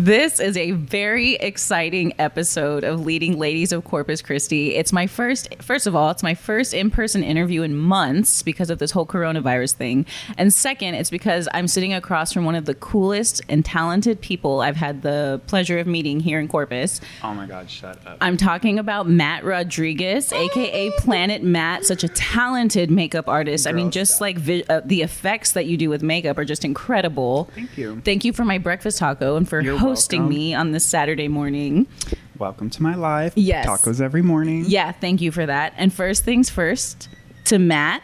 This is a very exciting episode of Leading Ladies of Corpus Christi. It's my first, first of all, it's my first in person interview in months because of this whole coronavirus thing. And second, it's because I'm sitting across from one of the coolest and talented people I've had the pleasure of meeting here in Corpus. Oh my God, shut up. I'm talking about Matt Rodriguez, aka Planet Matt, such a talented makeup artist. I mean, just stop. like vi- uh, the effects that you do with makeup are just incredible. Thank you. Thank you for my breakfast taco and for You're hosting welcome. me on this Saturday morning. Welcome to my live. Yes. Tacos every morning. Yeah, thank you for that. And first things first, to Matt.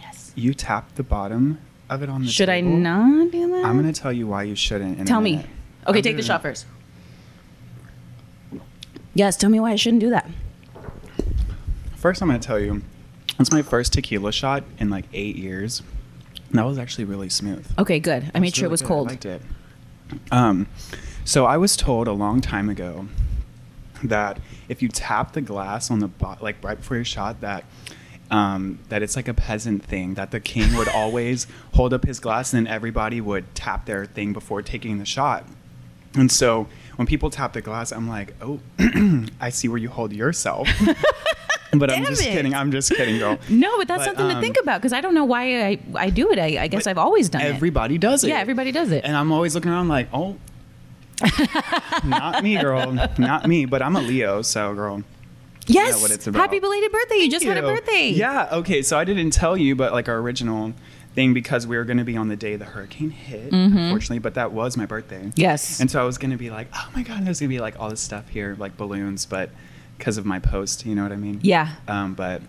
Yes. You tap the bottom of it on the Should I not do that? I'm going to tell you why you shouldn't. Tell me. Okay, I'll take the shot first. Yes, tell me why I shouldn't do that. First, I'm going to tell you, it's my first tequila shot in like eight years. And that was actually really smooth. Okay, good. I made It's sure it was good. cold. I liked it. Um, so I was told a long time ago that if you tap the glass on the bo- like right before your shot, that um, that it's like a peasant thing. That the king would always hold up his glass, and then everybody would tap their thing before taking the shot. And so when people tap the glass, I'm like, oh, I see where you hold yourself. but I'm just it. kidding. I'm just kidding, girl. No, but that's But, something to um, think about because I don't know why I, I do it. I, I guess I've always done it. Everybody does it. Yeah, everybody does it. And I'm always looking around like, oh, not me, girl. Not me. But I'm a Leo, so, girl. yes. what it's about. Happy belated birthday. You just had a birthday. Yeah, okay. So I didn't tell you, but like our original thing, because we were going to be on the day the hurricane hit, unfortunately, but that was my birthday. Mm-hmm. Yes. And so I was going to be like, oh my God, there's going to be like all this stuff here, like balloons, but because of my post, you know what I mean? Yeah. Um, but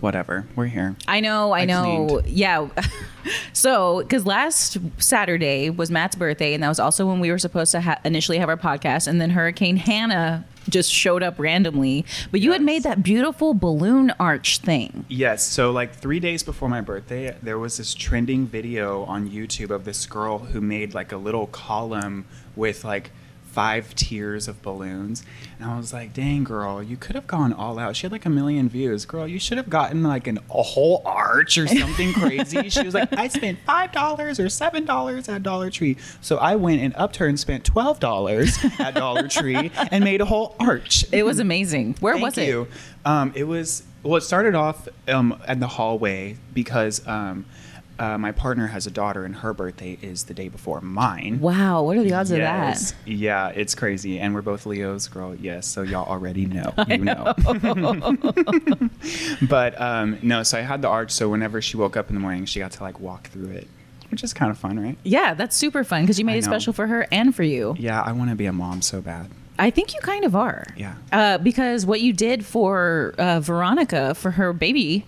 whatever. We're here. I know, I, I know. Yeah. so, because last Saturday was Matt's birthday, and that was also when we were supposed to ha- initially have our podcast, and then Hurricane Hanna just showed up randomly. But you had made that beautiful balloon arch thing. Yes. So, like three days before my birthday, there was this trending video on YouTube of this girl who made like a little column with like five tiers of balloons. And I was like, dang, girl, you could have gone all out. She had like a million views. Girl, you should have gotten like an, a whole arch or something crazy. She was like, I spent $5 or $7 at Dollar Tree. So I went and upped her and spent $12 at Dollar Tree and made a whole arch. It was amazing. Where Thank was it? you. Um, it was well. It started off um, at the hallway because um, uh, my partner has a daughter, and her birthday is the day before mine. Wow, what are the odds Yes. of that? Yeah, it's crazy, and we're both Leos, girl. Yes, so y'all already know. You know. but um, no, so I had the arch. So whenever she woke up in the morning, she got to like walk through it, which is kind of fun, right? Yeah, that's super fun because you made I it know. special for her and for you. Yeah, I want to be a mom so bad. I think you kind of are. Yeah. Uh, because what you did for uh, Veronica for her baby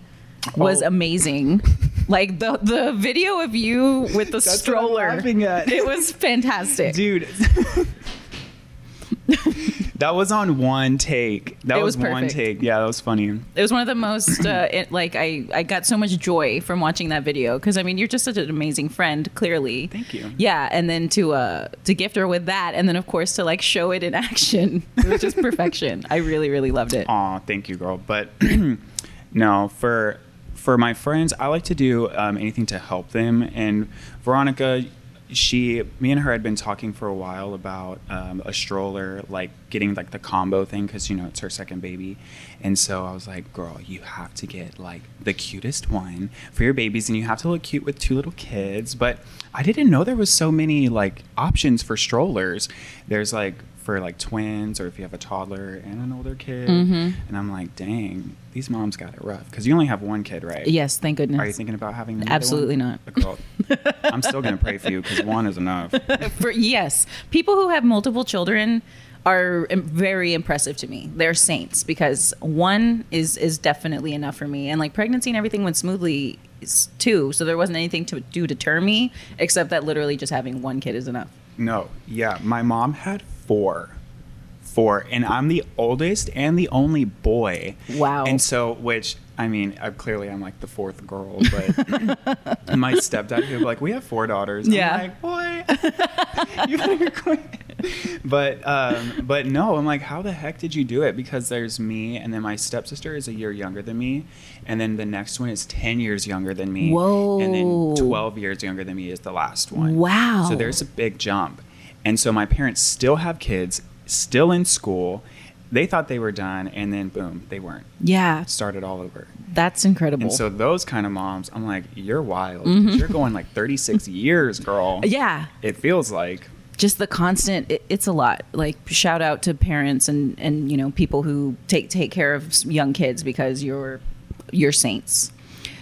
was Oh. amazing. like the the video of you with the That's what I'm stroller. laughing at. It was fantastic. dude. that was on one take. That It was, was one take. Yeah, that was funny. It was one of the most uh, it, like I I got so much joy from watching that video because I mean you're just such an amazing friend clearly. Thank you. Yeah, and then to uh to gift her with that and then of course to like show it in action. It was just perfection. I really really loved it. Aw, thank you, girl. But no, for for my friends, I like to do um, anything to help them. And Veronica, she, me and her had been talking for a while about um, a stroller, like getting like the combo thing, because you know it's her second baby. And so I was like, girl, you have to get like the cutest one for your babies, and you have to look cute with two little kids. But I didn't know there was so many like options for strollers. There's like for like twins or if you have a toddler and an older kid. Mhm. And I'm like, dang, these moms got it rough because you only have one kid, right? Yes, thank goodness. Are you thinking about having Absolutely one? not. Girl, I'm still gonna pray for you because one is enough. For, yes, people who have multiple children are very impressive to me. They're saints because one is is definitely enough for me, and like pregnancy and everything went smoothly too. So there wasn't anything to do deter me except that literally just having one kid is enough. No, yeah, my mom had four. Four, and I'm the oldest and the only boy. Wow. And so, which I mean, I, clearly I'm like the fourth girl, but my stepdad be like, "We have four daughters." Yeah. I'm like, "Boy, you better quit." But um, but no, I'm like, how the heck did you do it? Because there's me, and then my stepsister is a year younger than me, and then the next one is ten years younger than me. Whoa. And then twelve years younger than me is the last one. Wow. So there's a big jump. And so my parents still have kids, still in school. They thought they were done, and then boom, they weren't. Yeah, Started all over. that's incredible. And so those kind of moms, I'm like, you're wild. 'cause You're going like 36 years, girl. Mm-hmm. yeah, It feels like. just the constant it, it's a lot like shout out to parents and and you know people who take take care of young kids because you're you're saints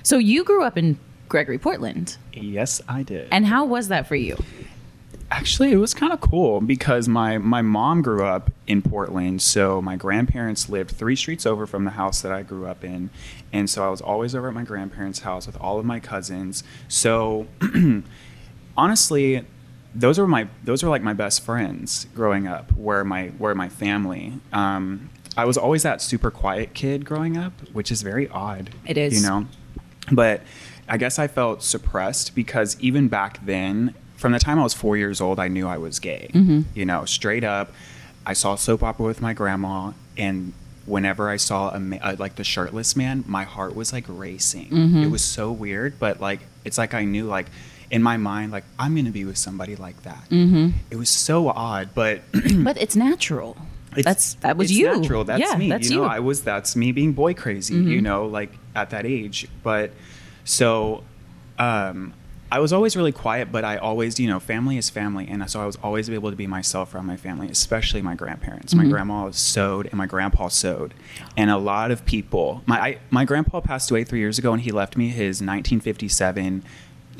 so you grew up in Gregory-Portland Yes, I did. and how was that for you Actually, it was kind of cool because my my mom grew up in Portland, so my grandparents lived three streets over from the house that I grew up in, and so I was always over at my grandparents' house with all of my cousins. So, honestly, those were my those were like my best friends growing up. Where my were my family. Um, I was always that super quiet kid growing up, which is very odd. It is. you know, but I guess I felt suppressed because even back then, from the time I was four years old, I knew I was gay. Mm-hmm. You know, straight up. I saw soap opera with my grandma, and whenever I saw a, ma- uh, like the shirtless man, my heart was like racing. Mm-hmm. It was so weird, but like it's like I knew like in my mind like I'm gonna be with somebody like that. Mm-hmm. It was so odd, but but it's natural it's, that's that was it's you Natural. That's yeah, me. that's you know, you Mm-hmm. I was that's me being boy crazy. You know, like at that age. But so, um, I was always really quiet, but I always, you know, family is family, and so I was always able to be myself around my family, especially my grandparents. Mm-hmm. My grandma sewed, and my grandpa sewed, and a lot of people. My I, my grandpa passed away three years ago, and he left me his 1957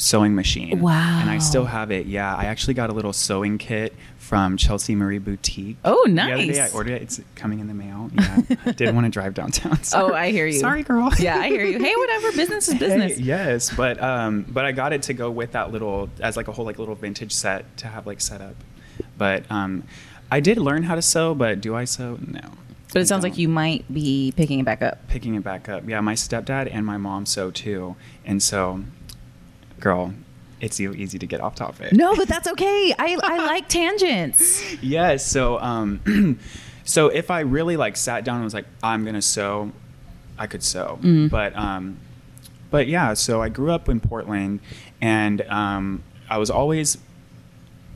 sewing machine. Wow. And I still have it. Yeah, I actually got a little sewing kit from Chelsea Marie Boutique. Oh, The other day I ordered it. It's coming in the mail. Yeah. I didn't want to drive downtown. oh i hear you Sorry, girl. yeah i hear you hey whatever business is business Hey, yes, but um, but I got it to go with that little as like a whole like little vintage set to have like set up. But um, I did learn how to sew, but do I sew? No. but it sounds like you might be picking it back up picking it back up. Yeah, my stepdad and my mom sew too, and so, girl, it's so easy to get off topic. no but that's okay i i like tangents Yes. So, um, so if I really like sat down and was like, I'm gonna sew, I could sew. Mm. But, um, but yeah. So I grew up in Portland, and um, I was always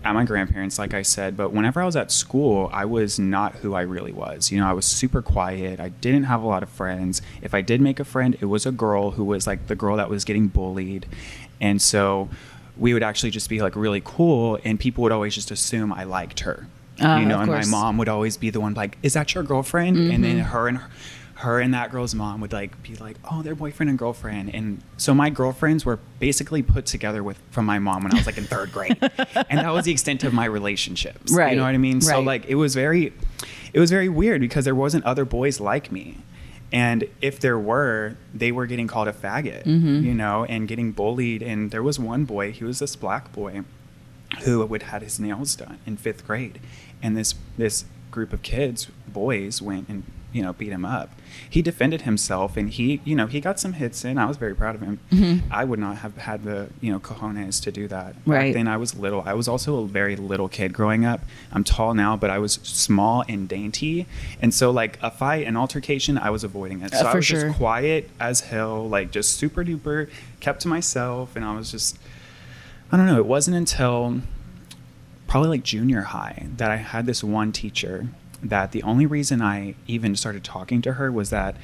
at my grandparents, like I said. But whenever I was at school, I was not who I really was. You know, I was super quiet. I didn't have a lot of friends. If I did make a friend, it was a girl who was like the girl that was getting bullied, and so we would actually just be like really cool, and people would always just assume I liked her. Ah, you know, and my mom would always be the one like, "Is that your girlfriend?" And then her and her, her and that girl's mom would like be like, "Oh, they're boyfriend and girlfriend." And so my girlfriends were basically put together with from my mom when I was like in third grade, and that was the extent of my relationships. Right, You know what I mean? So like it was very, it was very weird because there wasn't other boys like me. And if there were, they were getting called a faggot, Mm-hmm. you know, and getting bullied. And there was one boy, he was this black boy, who would had his nails done in fifth grade, and this this group of kids, boys, went and you know beat him up. He defended himself, and he you know he got some hits in. I was very proud of him. Mhm. I would not have had the you know cojones to do that. Right. Back then, I was little. I was also a very little kid growing up. I'm tall now, but I was small and dainty, and so like a fight, an altercation, I was avoiding it. Uh, So I was sure. just quiet as hell, like just super duper, kept to myself, and I was just. I don't know. It wasn't until probably like junior high that I had this one teacher that the only reason I even started talking to her was that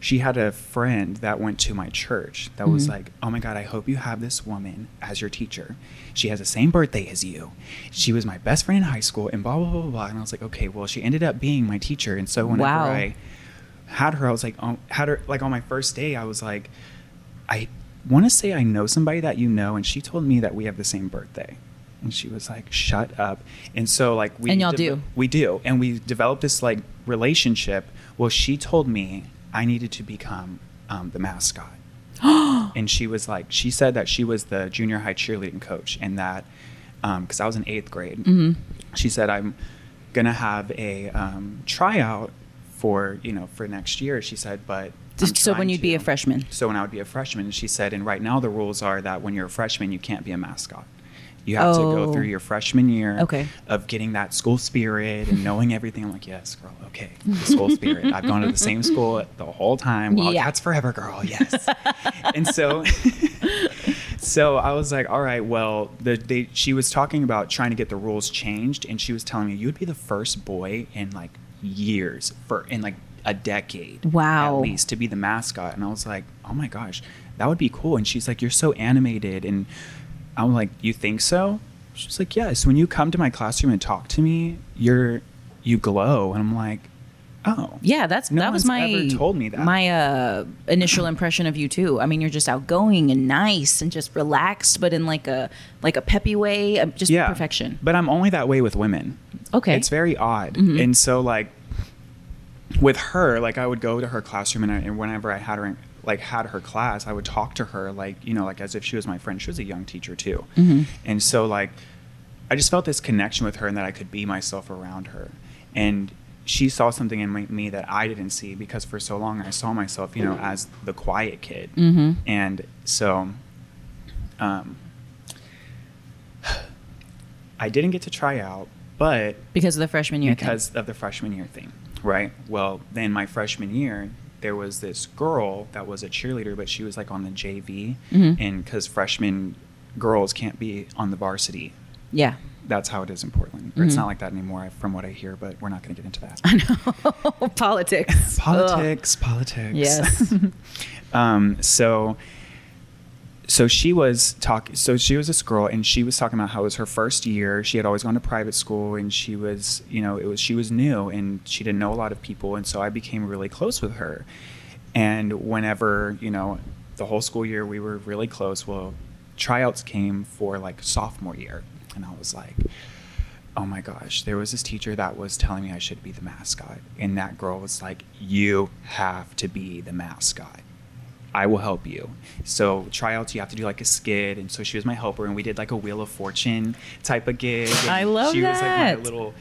she had a friend that went to my church that was Mhm. like, "Oh my god, I hope you have this woman as your teacher. She has the same birthday as you. She was my best friend in high school and blah blah blah blah." blah." And I was like, "Okay, well, she ended up being my teacher." And so whenever Wow. I had her, I was like, um, had her like on my first day, I was like, I want to say I know somebody that you know, and she told me that we have the same birthday. And she was like, "Shut up!" And so, like, we And y'all do. we do, and we developed this like relationship. Well, she told me I needed to become um, the mascot, and she was like, she said that she was the junior high cheerleading coach, and that because I was in eighth grade, Mhm. she said I'm gonna have a um, tryout for you know for next year. She said, but so when you'd be a freshman So when I would be a freshman, she said, and right now the rules are that when you're a freshman, you can't be a mascot. You have to Oh. go through your freshman year Okay. of getting that school spirit and knowing everything. I'm like, yes, girl, okay, the school spirit. I've gone to the same school the whole time. Yeah. Wildcats forever, girl. Yes. and so, so I was like, all right, well, the, they, she was talking about trying to get the rules changed, and she was telling me you'd be the first boy in like years for in like a decade, Wow. at least to be the mascot. And I was like, oh my gosh, that would be cool. And she's like, you're so animated, and I'm like, you think so? She's like, yes. When you come to my classroom and talk to me, you're you glow, and I'm like, oh, Yeah, that's No that was my told me that. my uh, initial impression of you too. I mean, you're just outgoing and nice and just relaxed, but in like a like a peppy way, uh, just yeah, perfection. But I'm only that way with women. Okay. Mm-hmm. it's very odd, and so like with her, like I would go to her classroom, and, I, and whenever I had her, in, like had her class, I would talk to her like you know like as if she was my friend. She was a young teacher too, Mm-hmm. and so like I just felt this connection with her, and that I could be myself around her, and she saw something in my, me that I didn't see because for so long I saw myself, you know, as the quiet kid, Mm-hmm. and so. Um, I didn't get to try out, but because of the freshman year. thing. because of the freshman year thing, right? Well, then my freshman year, there was this girl that was a cheerleader, but she was like on the JV, Mhm. and because freshman girls can't be on the varsity, yeah, that's how it is in Portland. Or It's not like that anymore, from what I hear, but we're not going to get into that. I know politics. politics, politics. Yes. um, so, so she was talking. So she was this girl, and she was talking about how it was her first year. She had always gone to private school, and she was, you know, it was she was new, and she didn't know a lot of people, and so I became really close with her. And whenever you know, the whole school year we were really close. Well, tryouts came for like sophomore year, and I was like, oh my gosh, there was this teacher that was telling me I should be the mascot. And that girl was like, you have to be the mascot. I will help you. So tryouts, you have to do like a skid, and so she was my helper, and we did like a Wheel of Fortune type of gig. and I love that. She was like my little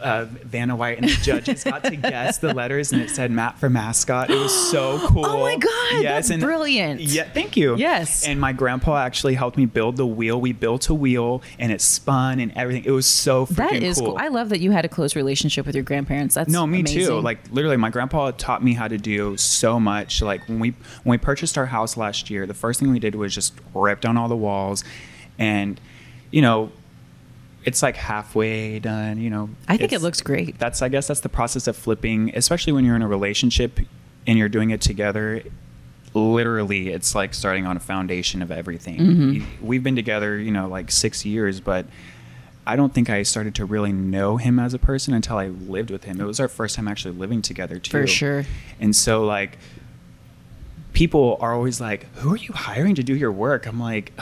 uh, Vanna White, and the judges got to guess the letters, and it said Matt for mascot. It was so cool. Oh my God, that's and- brilliant. Yeah, thank you. Yes. and my grandpa actually helped me build the wheel. We built a wheel, and it spun and everything. It was so freaking That is cool. cool. I love that you had a close relationship with your grandparents. That's No, me too. Like literally, my grandpa taught me how to do so much. Like when we when we purchased our house last year, the first thing we did was just rip down all the walls, and you know, it's like halfway done. You know, I think it looks great. That's I guess that's the process of flipping, especially when you're in a relationship and you're doing it together. Literally, it's like starting on a foundation of everything. Mhm. We've been together, you know, like six years, but I don't think I started to really know him as a person until I lived with him. It was our first time actually living together too. For sure. And so like people are always like, "Who are you hiring to do your work?" I'm like,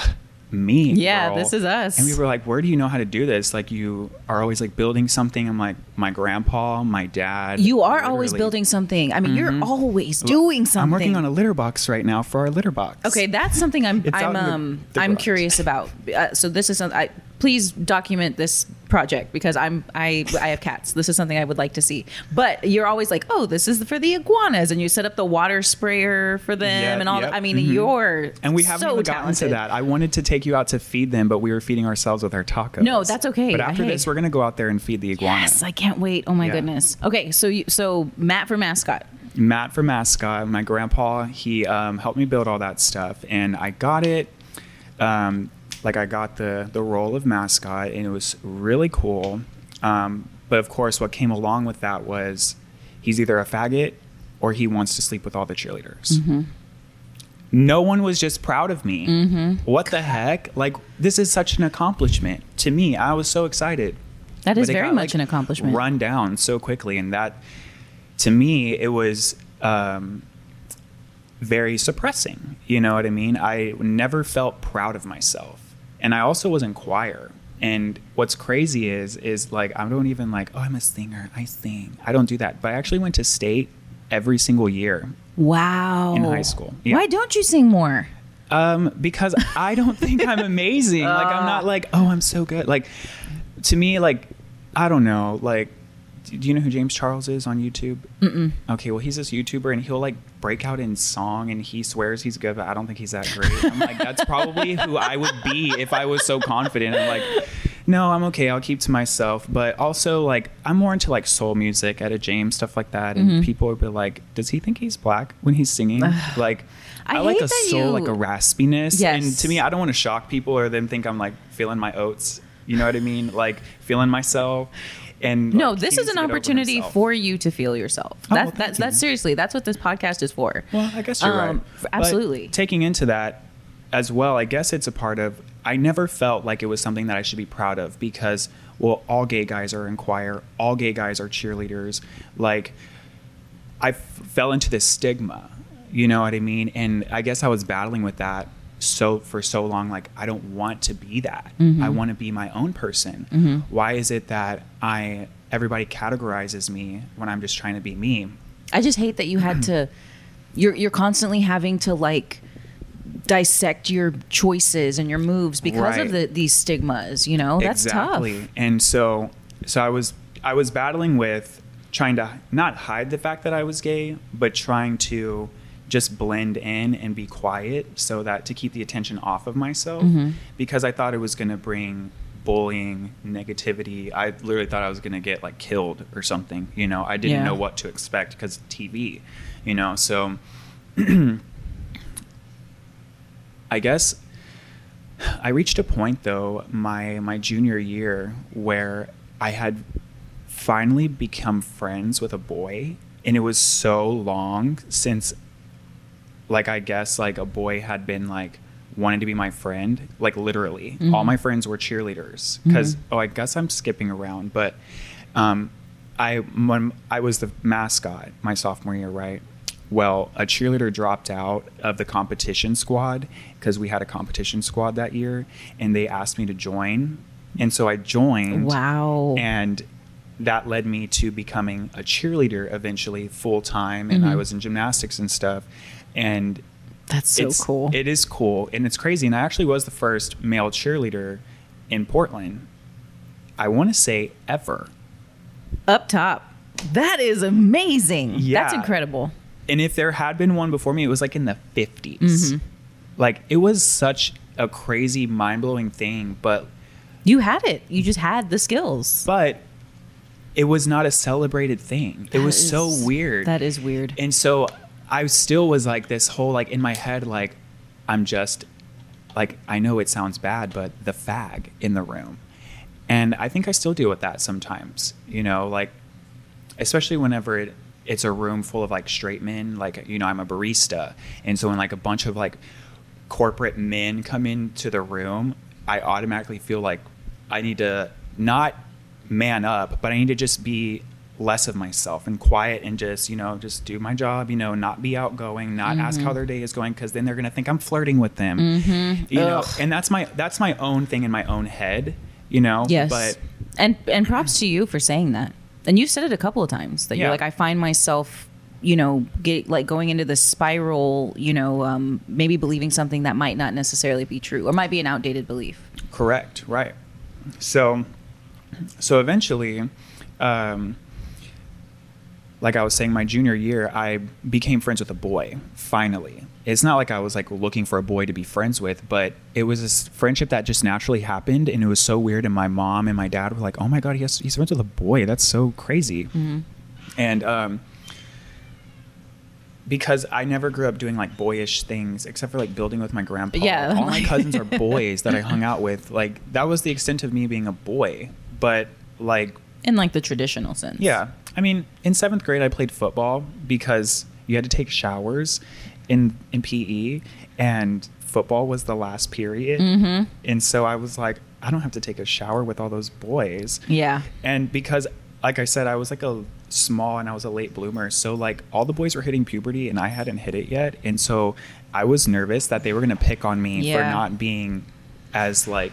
"Me." Yeah, girl." this is us. And we were like, "Where do you know how to do this?" Like you are always like building something. I'm like, "My grandpa, my dad." You are always building something. I mean, Mhm. you're always doing something. I'm working on a litter box right now for our litter box. Okay, that's something I'm I'm in the- um the I'm garage. curious about. Uh, so this is something. I, please document this project because I'm I I have cats. This is something I would like to see. But you're always like, oh, this is for the iguanas, and you set up the water sprayer for them Yep, and all. yep, that. I mean, mhm. you're And we haven't so even gotten talented. to that. I wanted to take you out to feed them, but we were feeding ourselves with our tacos. No, that's okay. But after Hey. this, we're gonna go out there and feed the iguana. Yes, I can't wait. Oh my Yeah. goodness. Okay, so you so Matt for mascot. Matt for mascot. My grandpa, he um, helped me build all that stuff, and I got it. Um, like I got the the role of mascot, and it was really cool. Um, but of course, what came along with that was he's either a faggot or he wants to sleep with all the cheerleaders. Mm-hmm. No one was just proud of me. Mhm. What the heck? Like this is such an accomplishment to me. I was so excited. That is very got, much like, an accomplishment. Run down so quickly, and that to me it was um, very suppressing. You know what I mean? I never felt proud of myself, and I also was in choir. And what's crazy is is like I don't even like oh I'm a singer I sing I don't do that but I actually went to state every single year Wow. In high school, yeah. Why don't you sing more? um, because I don't think I'm amazing. like I'm not like, oh, I'm so good. Like to me, like I don't know. Like, do you know who James Charles is on YouTube? Mm-mm. Okay, well he's this YouTuber and he'll like break out in song and he swears he's good, but I don't think he's that great. I'm like, that's probably who I would be if I was so confident. I'm like, no, I'm okay. I'll keep to myself. But also, like, I'm more into like soul music, Etta James, stuff like that. And Mm-hmm. people would be like, "Does he think he's black when he's singing?" like, I I, like a soul, you- like a raspiness. And Yes. to me, I don't want to shock people or them think I'm like feeling my oats. You know what I mean? Like feeling myself. And No, like, this is an to get over opportunity for you to feel yourself. Oh, That, well, that, thank that's seriously, that's what this podcast is for. Well, I guess you're Um, right. f- But absolutely. taking into that as well, I guess it's a part of. I never felt like it was something that I should be proud of because, well, all gay guys are in choir, all gay guys are cheerleaders. Like, I f- fell into this stigma. You know what I mean? And I guess I was battling with that so for so long. Like, I don't want to be that. Mm-hmm. I want to be my own person. Why is it that I everybody categorizes me when I'm just trying to be me? I just hate that you had to. You're you're constantly having to like dissect your choices and your moves because of the these stigmas. You know, that's exactly. tough. And so, so I was I was battling with trying to not hide the fact that I was gay, but trying to just blend in and be quiet so that to keep the attention off of myself Mm-hmm. because I thought it was going to bring bullying, negativity. I literally thought I was going to get like killed or something, you know. I didn't Yeah. know what to expect because TV, you know. So I guess I reached a point though my my junior year where I had finally become friends with a boy and it was so long since like I guess like a boy had been like wanting to be my friend like literally. Mm-hmm. All my friends were cheerleaders. Mm-hmm. Because oh I guess I'm skipping around but um I when I was the mascot my sophomore year right? Well a cheerleader dropped out of the competition squad because we had a competition squad that year and they asked me to join. And so I joined Wow. and that led me to becoming a cheerleader eventually full time and I mm-hmm. was in gymnastics and stuff and that's so cool. It is cool and it's crazy. And I actually was the first male cheerleader in Portland. I want to say ever. Up top. That is amazing. Yeah. That's incredible. And if there had been one before me, it was like in the 50s. Mm-hmm. Like it was such a crazy, mind blowing thing. But You had it. You just had the skills. but it was not a celebrated thing. it That was so weird. That is weird. and so I still was like this whole like in my head like I'm just like I know it sounds bad but the fag in the room. And I think I still deal with that sometimes, you know, like especially whenever it it's a room full of like straight men, like you know, I'm a barista. And so when like a bunch of like corporate men come into the room, I automatically feel like I need to not man up, but I need to just be less of myself and quiet and just, you know, just do my job, you know, not be outgoing, not ask Mm-hmm. how their day is going cuz then they're going to think I'm flirting with them. You know, and that's my that's my own thing in my own head, you know, Yes. but and and props to you for saying that. And you said it a couple of times that you're Yeah. like, I find myself, you know, get like going into this spiral, you know, um, maybe believing something that might not necessarily be true or might be an outdated belief. Correct. Right. So, so eventually, um, like I was saying, my junior year, I became friends with a boy. Finally, it's not like I was like looking for a boy to be friends with, but it was this friendship that just naturally happened, and it was so weird. And my mom and my dad were like, "Oh my god, he has, he's friends with a boy. That's so crazy." And um, because I never grew up doing like boyish things except for like building with my grandpa. Yeah, All my cousins are boys that I hung out with. Like that was the extent of me being a boy. But like In like the traditional sense. yeah. I mean, in seventh grade I played football because you had to take showers in in PE and football was the last period. Mhm. And so I was like, I don't have to take a shower with all those boys Yeah. and because like i said i was like a small and i was a late bloomer so like all the boys were hitting puberty and i hadn't hit it yet and so i was nervous that they were going to pick on me for not being as like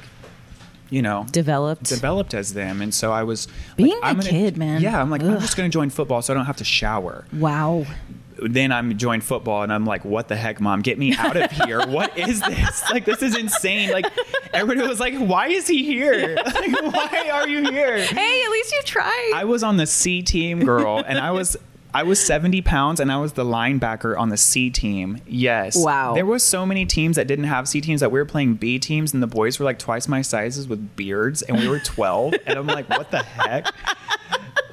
you know Developed. developed as them and so i was Being like, a gonna, kid, man. yeah i'm like i'm just going to join football so i don't have to shower Wow. then I'm joined football and I'm like, what the heck, mom? Get me out of here. what is this? Like, this is insane. Like, everybody was like, why is he here? Like, why are you here? Hey, at least you tried. I was on the C team, girl, and I was I was 70 pounds and I was the linebacker on the C team. Yes. Wow. There was so many teams that didn't have C teams that we were playing B teams and the boys were like twice my sizes with beards and we were 12 and I'm like, what the heck?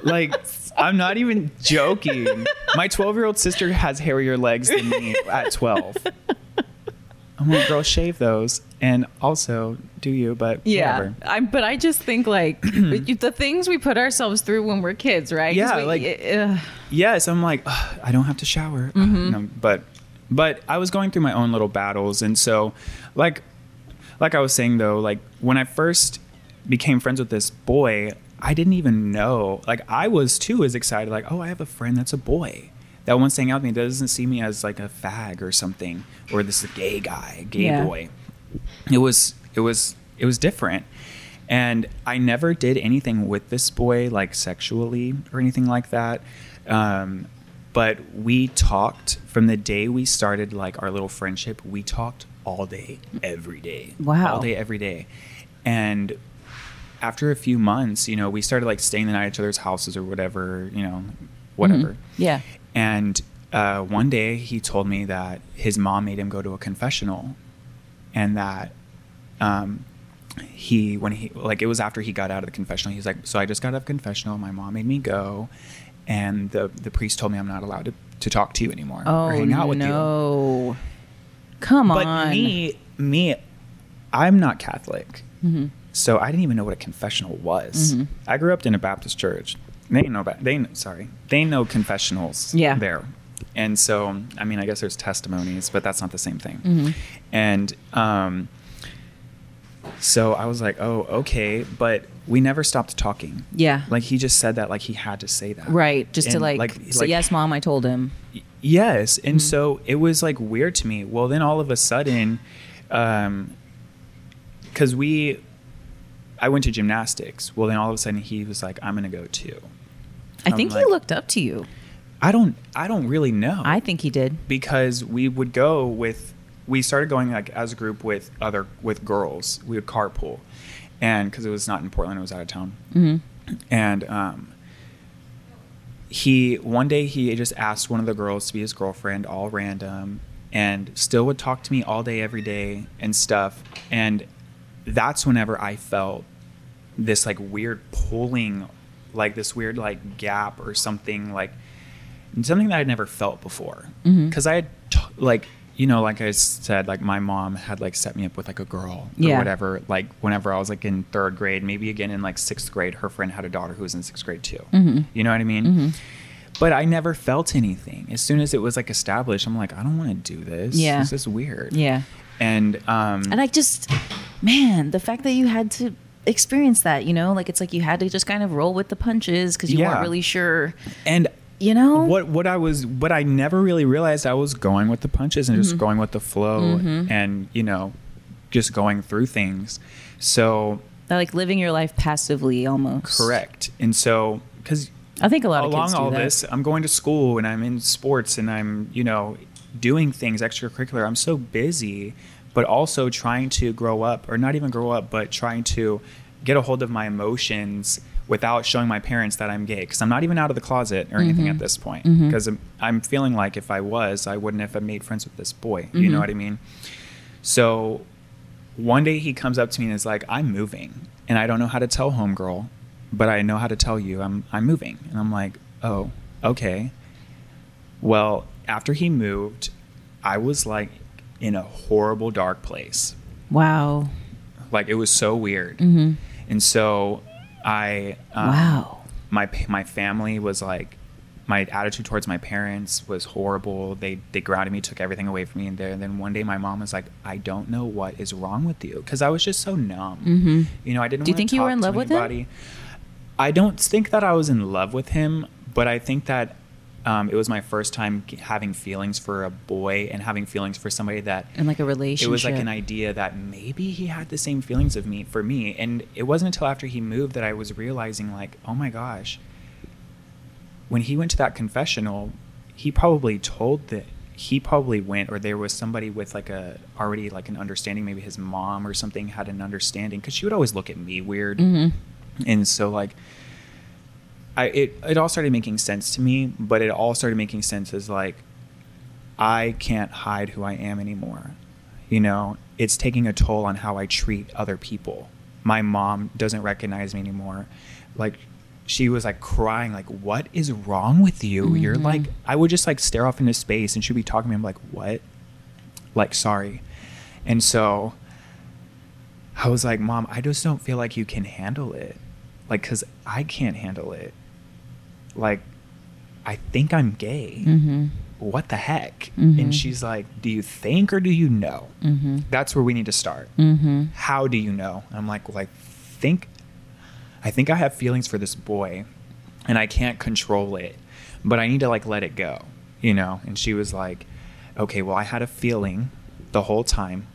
Like, I'm not even joking. My 12 year old sister has hairier legs than me at 12. I'm like, girl, shave those. And also, do you, but Yeah, whatever. I'm. But I just think like the things we put ourselves through when we're kids, right Yeah, we- like- uh, yes i'm like i don't have to shower Uh, no, but but i was going through my own little battles and so like like i was saying though like when i first became friends with this boy i didn't even know like i was too as excited like oh i have a friend that's a boy that wants to hang out with me that doesn't see me as like a fag or something or this gay guy gay Yeah. boy it was it was it was different. And i never did anything with this boy like sexually or anything like that. Um, but we talked from the day we started like our little friendship we talked all day every day. Wow. all day every day. And after a few months you know we started like staying the night at each other's houses or whatever you know whatever. Yeah. and uh, one day he told me that his mom made him go to a confessional, and that um, he when he like it was after he got out of the confessional. He's like, so I just got out of confessional. My mom made me go, and the the priest told me I'm not allowed to, to talk to you anymore Oh or hang out with you. Oh, no! Come But on. me, me, I'm not Catholic, Mm-hmm. so I didn't even know what a confessional was. Mhm. I grew up in a Baptist church. They know about they kn- sorry they know confessionals Yeah. there, and so I mean I guess there's testimonies, but that's not the same thing. Mhm. And um, so I was like, oh okay, but we never stopped talking. Yeah. Like he just said that like he had to say that. right. Just to And, like, say, yes, mom. I told him. Yes, and Mm-hmm. so it was like weird to me. Well, then all of a sudden, um, because we, I went to gymnastics. Well, then all of a sudden he was like, "I'm gonna go too." I I'm think like- he looked up to you. I don't, I don't really know. I think he did. because we would go with, we started going like as a group with other with girls. We would carpool, and because it was not in Portland, it was out of town. hmm and um, he one day he just asked one of the girls to be his girlfriend all random and still would talk to me all day every day and stuff and that's whenever i felt this like weird pulling like this weird like gap or something like something that i'd never felt before because i had t- like you know like i said like my mom had like set me up with like a girl or Yeah. whatever like whenever i was like in third grade maybe again in like sixth grade her friend had a daughter who was in sixth grade too Mhm. you know what i mean Mhm. but i never felt anything as soon as it was like established i'm like i don't want to do this Yeah. this is weird Yeah. and um And I just, man, the fact that you had to experience that, you know, like it's like you had to just kind of roll with the punches because you weren't really sure, and you know? what what I was what I never really realized I was going with the punches and just Mhm. going with the flow Mhm. and you know just going through things. So like living your life passively almost. correct. And so cuz I think a lot of along kids do all that. this I'm going to school and I'm in sports and I'm, you know, doing things extracurricular. I'm so busy but also trying to grow up or not even grow up but trying to get a hold of my emotions without showing my parents that I'm gay because I'm not even out of the closet or anything Mhm. at this point. Because I'm, I'm feeling like if I was I wouldn't have made friends with this boy. You know Mhm. what I mean? So one day he comes up to me and is like I'm moving. And I don't know how to tell homegirl but I know how to tell you I'm I'm moving. And I'm like oh okay. Well after he moved I was like in a horrible dark place. Wow. like it was so weird. Hmm and so I um, wow. my my family was like my attitude towards my parents was horrible. They they grounded me, took everything away from me, and there. And then one day, my mom was like, "I don't know what is wrong with you," because I was just so numb. hmm You know, I didn't. Do you think you were in love with him? I don't think that I was in love with him, but I think that um, it was my first time having feelings for a boy and having feelings for somebody that And like a relationship. it was like an idea that maybe he had the same feelings of me for me. And it wasn't until after he moved that i was realizing like oh my gosh when he went to that confessional he probably told that he probably went or there was somebody with like a already like an understanding. Maybe his mom or something had an understanding because she would always look at me weird. Hmm and so like I it it all started making sense to me, but it all started making sense as like I can't hide who I am anymore. You know, it's taking a toll on how I treat other people. My mom doesn't recognize me anymore. Like she was like crying like what is wrong with you you're Mhm. like i would just like stare off into space and she'd be talking to me i'm like what like sorry and so i was like mom i just don't feel like you can handle it like because i can't handle it like i think i'm gay Mm-hmm. what the heck Mhm. and she's like do you think or do you know Mm-hmm. that's where we need to start Mm-hmm. how do you know? I'm like, well, I think, I think I have feelings for this boy, and I can't control it, but I need to like let it go, you know. And she was like, okay, well, I had a feeling the whole time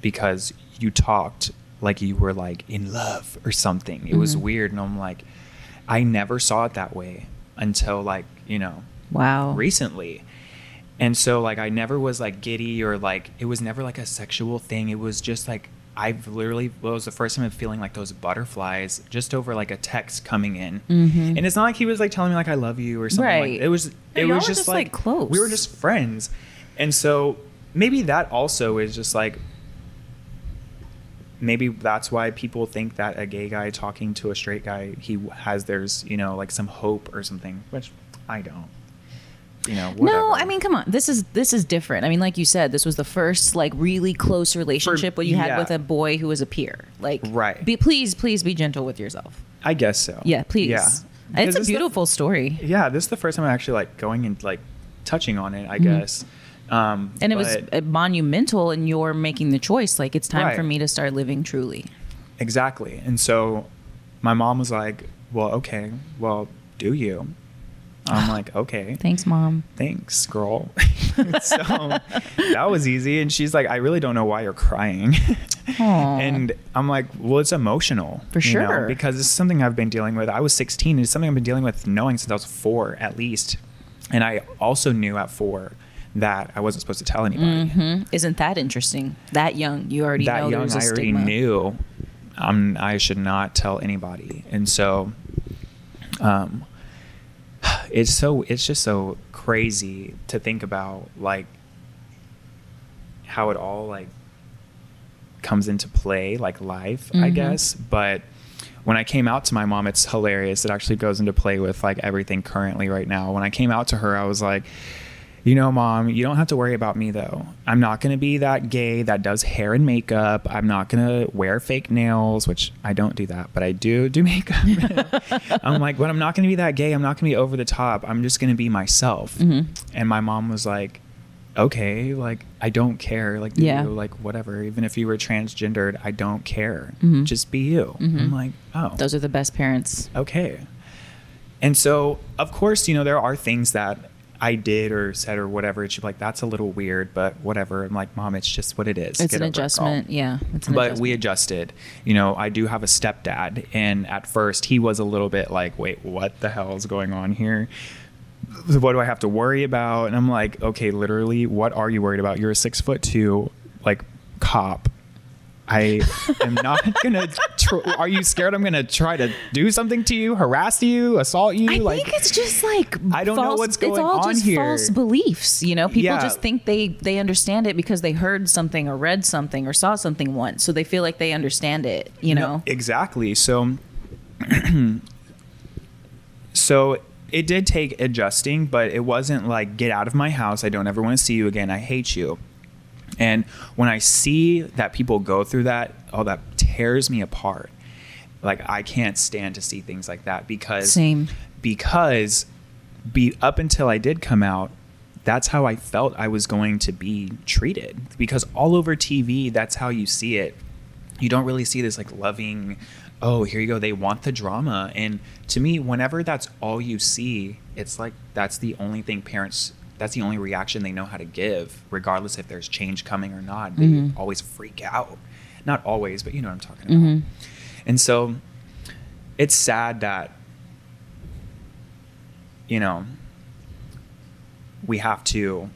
because you talked like you were like in love or something. It was Mhm. weird, and I'm like, I never saw it that way until like you know Wow. recently. And so like I never was like giddy or like it was never like a sexual thing. It was just like I've literally well, it was the first time of feeling like those butterflies just over like a text coming in. Mhm. And it's not like he was like telling me like I love you or something Right. like it was it was just, just, like, like, close. We were just friends. And so maybe that also is just like maybe that's why people think that a gay guy talking to a straight guy he has there's you know like some hope or something which i don't you know whatever. No, I mean, come on. This is this is different. I mean, like you said, this was the first like really close relationship what you had yeah. with a boy who was a peer. Like, Right. Be please, please be gentle with yourself. i guess so Yeah, please. yeah It's a is the- beautiful story. yeah this is the first time i'm actually like going and like touching on it i Mhm. guess um And it was but- uh, monumental in your making the choice. Like, it's time Right. for me to start living truly. Exactly. And so my mom was like, well, okay, well, do you? I'm like, okay. Thanks, mom. Thanks, girl. so that was easy. And she's like, I really don't know why you're crying. And I'm like, well, it's emotional. For you know, sure. because is something I've been dealing with. I was 16. It's something I've been dealing with knowing since I was four, at least. And I also knew at four that I wasn't supposed to tell anybody. hmm Isn't that interesting? That young, you already that know young, I already stigma. knew um, I should not tell anybody, and so um, it's so it's just so crazy to think about like how it all like comes into play like life i Mhm. guess but when i came out to my mom it's hilarious it actually goes into play with like everything currently right now when i came out to her i was like you know, mom, you don't have to worry about me though. I'm not going to be that gay that does hair and makeup. I'm not going to wear fake nails, which I don't do that, but I do do makeup. I'm like, but I'm not going to be that gay. I'm not going to be over the top. I'm just going to be myself. Mhm. And my mom was like, okay, like, I don't care. Like, do Yeah. you, like, whatever. Even if you were transgendered, I don't care. Mhm. Just be you. Mhm. I'm like, oh Those are the best parents. okay. And so, of course, you know, there are things that I did or said or whatever. She'd be like, that's a little weird, but whatever. I'm like, mom, it's just what it is. It's Get an over it, adjustment. Yeah. It's an But adjustment. we adjusted. You know, I do have a stepdad. And at first, he was a little bit like, wait, what the hell is going on here? What do I have to worry about? And I'm like, okay, literally, what are you worried about? You're a six foot two, like, cop. I am not gonna. Tr- are you scared? I'm gonna try to do something to you, harass you, assault you? I like, think it's just like I don't know what's going on. it's all on just here. False beliefs, you know. People Yeah. just think they they understand it because they heard something or read something or saw something once, so they feel like they understand it. You No, know. exactly. So, so it did take adjusting, but it wasn't like get out of my house. I don't ever want to see you again. I hate you. And when I see that people go through that, oh, that tears me apart. Like I can't stand to see things like that because Same. because be up until I did come out, that's how I felt I was going to be treated. Because all over TV, that's how you see it. You don't really see this like loving, oh, here you go, they want the drama. And to me, whenever that's all you see, it's like that's the only thing parents that's the only reaction they know how to give, regardless if there's change coming or not. They Mhm. always freak out. Not always, but you know what I'm talking about. Mhm. And so it's sad that you know we have to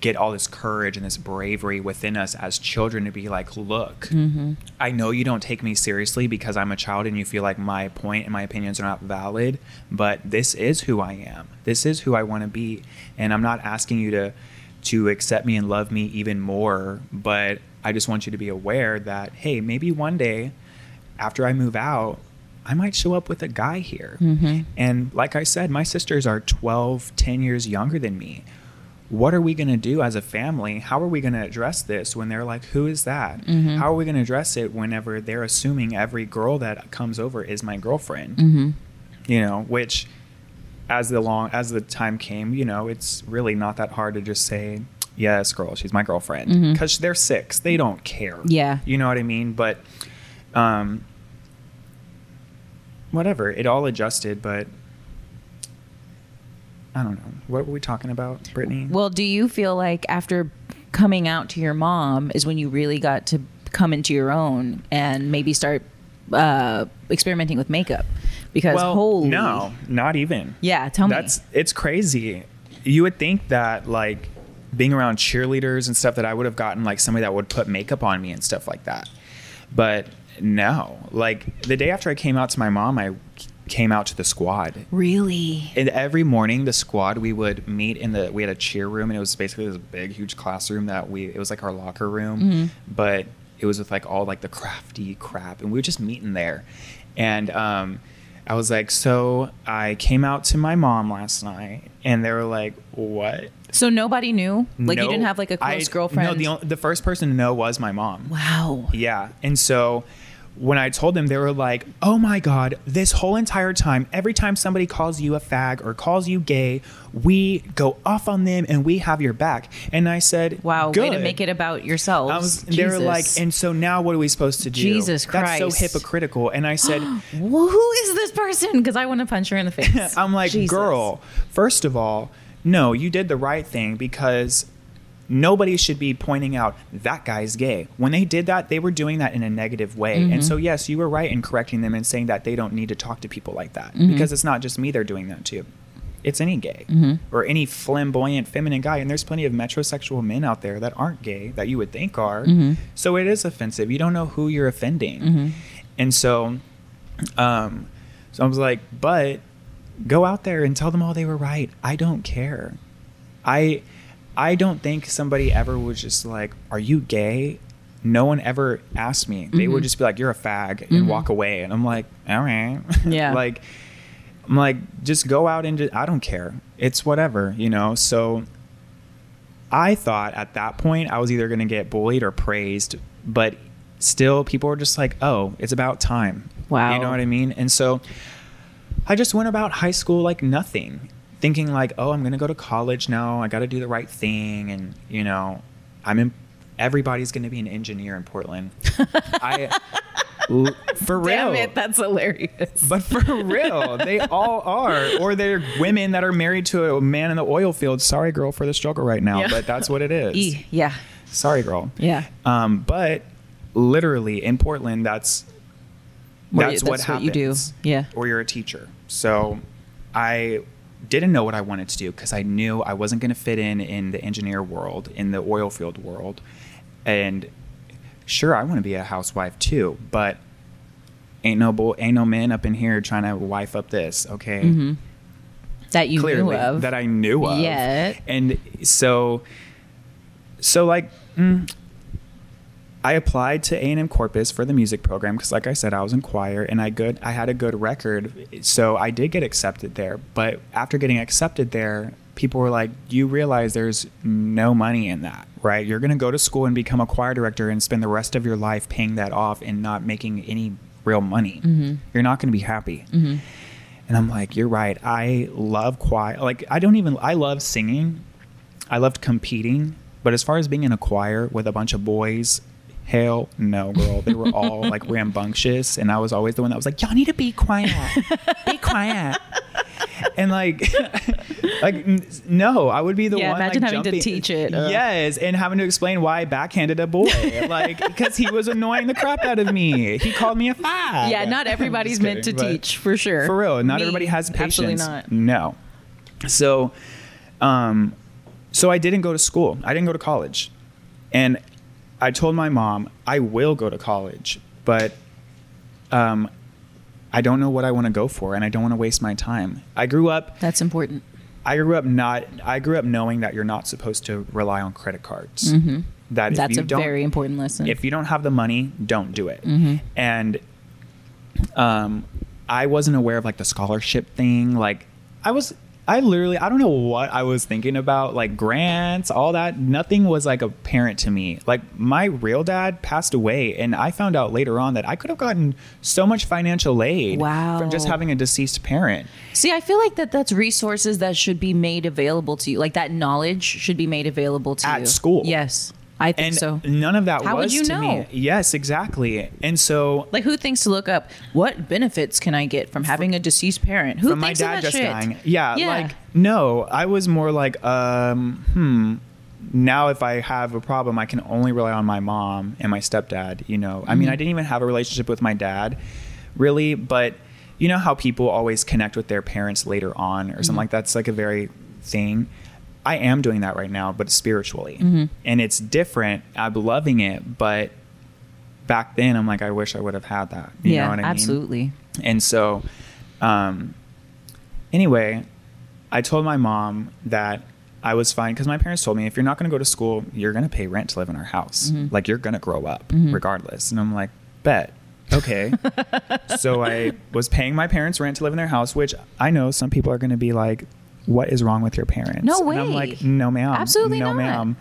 get all this courage and this bravery within us as children to be like, look, mm-hmm. I know you don't take me seriously because I'm a child and you feel like my point and my opinions are not valid, but this is who I am. This is who I want to be. And I'm not asking you to to accept me and love me even more, but I just want you to be aware that hey, maybe one day after I move out, I might show up with a guy here. Mm-hmm. And like I said, my sisters are 12, 10 years younger than me what are we going to do as a family? How are we going to address this when they're like, who is that? How are we going to address it whenever they're assuming every girl that comes over is my girlfriend? Mm-hmm. You know, which as the long as the time came, you know, it's really not that hard to just say, yes, girl, she's my girlfriend because they're six. They don't care. Yeah. You know what I mean? But, um, whatever, it all adjusted, but I don't know. What were we talking about, Brittany? Well, do you feel like after coming out to your mom is when you really got to come into your own and maybe start uh, experimenting with makeup? Because well, holy, no, not even. yeah, tell That's me. it's crazy. You would think that like being around cheerleaders and stuff that I would have gotten like somebody that would put makeup on me and stuff like that. But no, like the day after I came out to my mom, I came out to the squad. Really? And every morning, the squad we would meet in the we had a cheer room, and it was basically this big, huge classroom that we it was like our locker room, Mm-hmm. but it was with like all like the crafty crap, and we would just meet in there. And um, I was like, so I came out to my mom last night, and they were like, what? So nobody knew? Like you didn't have like a close I- girlfriend? No, the the first person to know was my mom. wow. Yeah. And so when I told them, they were like, oh my God, this whole entire time, every time somebody calls you a fag or calls you gay, we go off on them and we have your back. And I said, Wow, Good. way to make it about yourselves. I was, they were like, and so now what are we supposed to do? Jesus Christ. That's so hypocritical. And I said, Well, who is this person? Because I want to punch her in the face. I'm like, Jesus. girl, first of all, no, you did the right thing because nobody should be pointing out that guy's gay. When they did that, they were doing that in a negative way. Mm-hmm. And so, yes, you were right in correcting them and saying that they don't need to talk to people like that Mm-hmm. because it's not just me they're doing that to. It's any gay Mm-hmm. or any flamboyant feminine guy. And there's plenty of metrosexual men out there that aren't gay that you would think are. Mm-hmm. So it is offensive. You don't know who you're offending. And so, um, so I was like, but go out there and tell them all they were right. I don't care. I I don't think somebody ever was just like, "Are you gay?" No one ever asked me. They would mm-hmm. just be like, "You're a fag," and walk mm-hmm. away. And I'm like, "All right." Yeah. like I'm like, just go out and I don't care. It's whatever, you know. So I thought at that point I was either going to get bullied or praised, but still people were just like, "Oh, it's about time." Wow. You know what I mean? And so I just went about high school like nothing, thinking like, "Oh, I'm going to go to college now. I got to do the right thing." And, you know, I'm in everybody's going to be an engineer in Portland. I for real. Damn it, that's hilarious. But for real, they all are. Or they're women that are married to a man in the oil field. Sorry, girl, for the struggle right now, Yeah. but that's what it is. E, yeah. Sorry, girl. Yeah. Um, but literally in Portland, that's that's, you- what that's happens. you do. Yeah. Or you're a teacher. So I didn't know what I wanted to do because I knew I wasn't going to fit in in the engineer world, in the oil field world, and sure, I want to be a housewife too, but ain't no bull, ain't no man up in here trying to wife up this. Okay, Mm-hmm. That you clearly knew of. that I knew of. Yeah. And so, so like, mm, I applied to A and M Corpus for the music program because, like I said, I was in choir and I good I had a good record, so I did get accepted there. But after getting accepted there, people were like, "You realize there's no money in that, right? You're going to go to school and become a choir director and spend the rest of your life paying that off and not making any real money. Mm-hmm. You're not going to be happy." Mm-hmm. And I'm like, you're right. I love choir. Like, I don't even, I love singing. I loved competing. But as far as being in a choir with a bunch of boys, hell no, girl. They were all like rambunctious. And I was always the one that was like, y'all need to be quiet. Be quiet. And like, like no, I would be the Yeah, one. imagine like, having to teach it. Ugh. Yes, and having to explain why I backhanded a boy, like because he was annoying the crap out of me. He called me a fag. yeah, not everybody's just meant to kidding, teach for sure. for real not Me, everybody has patience Absolutely not. no so um so I didn't go to school. I didn't go to college. And I told my mom, I will go to college, but um, I don't know what I want to go for and I don't want to waste my time. I grew up That's important. I grew up not I grew up knowing that you're not supposed to rely on credit cards. Mm-hmm. That That's a very important lesson. if you don't have the money, don't do it. Mm-hmm. And um, I wasn't aware of like the scholarship thing. Like I was, I literally, I don't know what I was thinking about, like grants, all that. Nothing was like apparent to me. Like my real dad passed away, and I found out later on that I could have gotten so much financial aid Wow. from just having a deceased parent. See, I feel like that that's resources that should be made available to you. Like that knowledge should be made available to At you. At school. Yes. I think And so. none of that How would was you to know? me. Yes, exactly. And so Like who thinks to look up what benefits can I get from having a deceased parent? Who from my thinks of dad that just shit? dying. Yeah, like no, I was more like, um, hmm. Now, if I have a problem, I can only rely on my mom and my stepdad. You know, I Mm-hmm. mean, I didn't even have a relationship with my dad, really. But you know how people always connect with their parents later on, or Mm-hmm. something like that's like a very thing. I am doing that right now, but spiritually, Mm-hmm. and it's different. I'm loving it, but back then, I'm like, I wish I would have had that. You yeah, know what I mean? absolutely. And so, um, anyway, I told my mom that I was fine because my parents told me if you're not going to go to school, you're going to pay rent to live in our house. Mm-hmm. Like you're going to grow up regardless. And I'm like, bet. Okay. so I was paying my parents rent to live in their house, which I know some people are going to be like, what is wrong with your parents? No And I'm way. like, no, ma'am. Absolutely no, not. ma'am.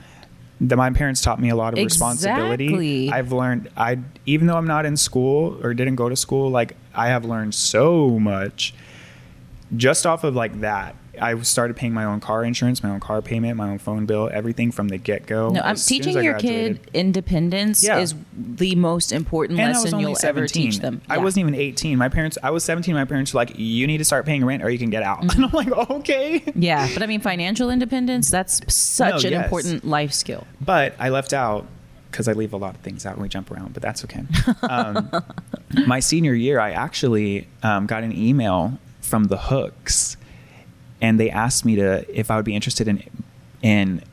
The, my parents taught me a lot of responsibility. Exactly. I've learned I even though I'm not in school or didn't go to school, like I have learned so much just off of like that. I started paying my own car insurance, my own car payment, my own phone bill, everything from the get go. No, I'm teaching your kid independence Yeah. is the most important and lesson you'll 17. ever teach them. I wasn't even 18. My parents, I was 17. My parents were like, you need to start paying rent or you can get out. Mm-hmm. And I'm like, okay. Yeah, but I mean, financial independence, that's such No, an yes. important life skill. But I left out because I leave a lot of things out when we jump around, but that's okay. Um, my senior year, I actually um, got an email from the Hooks, and they asked me to if I would be interested in in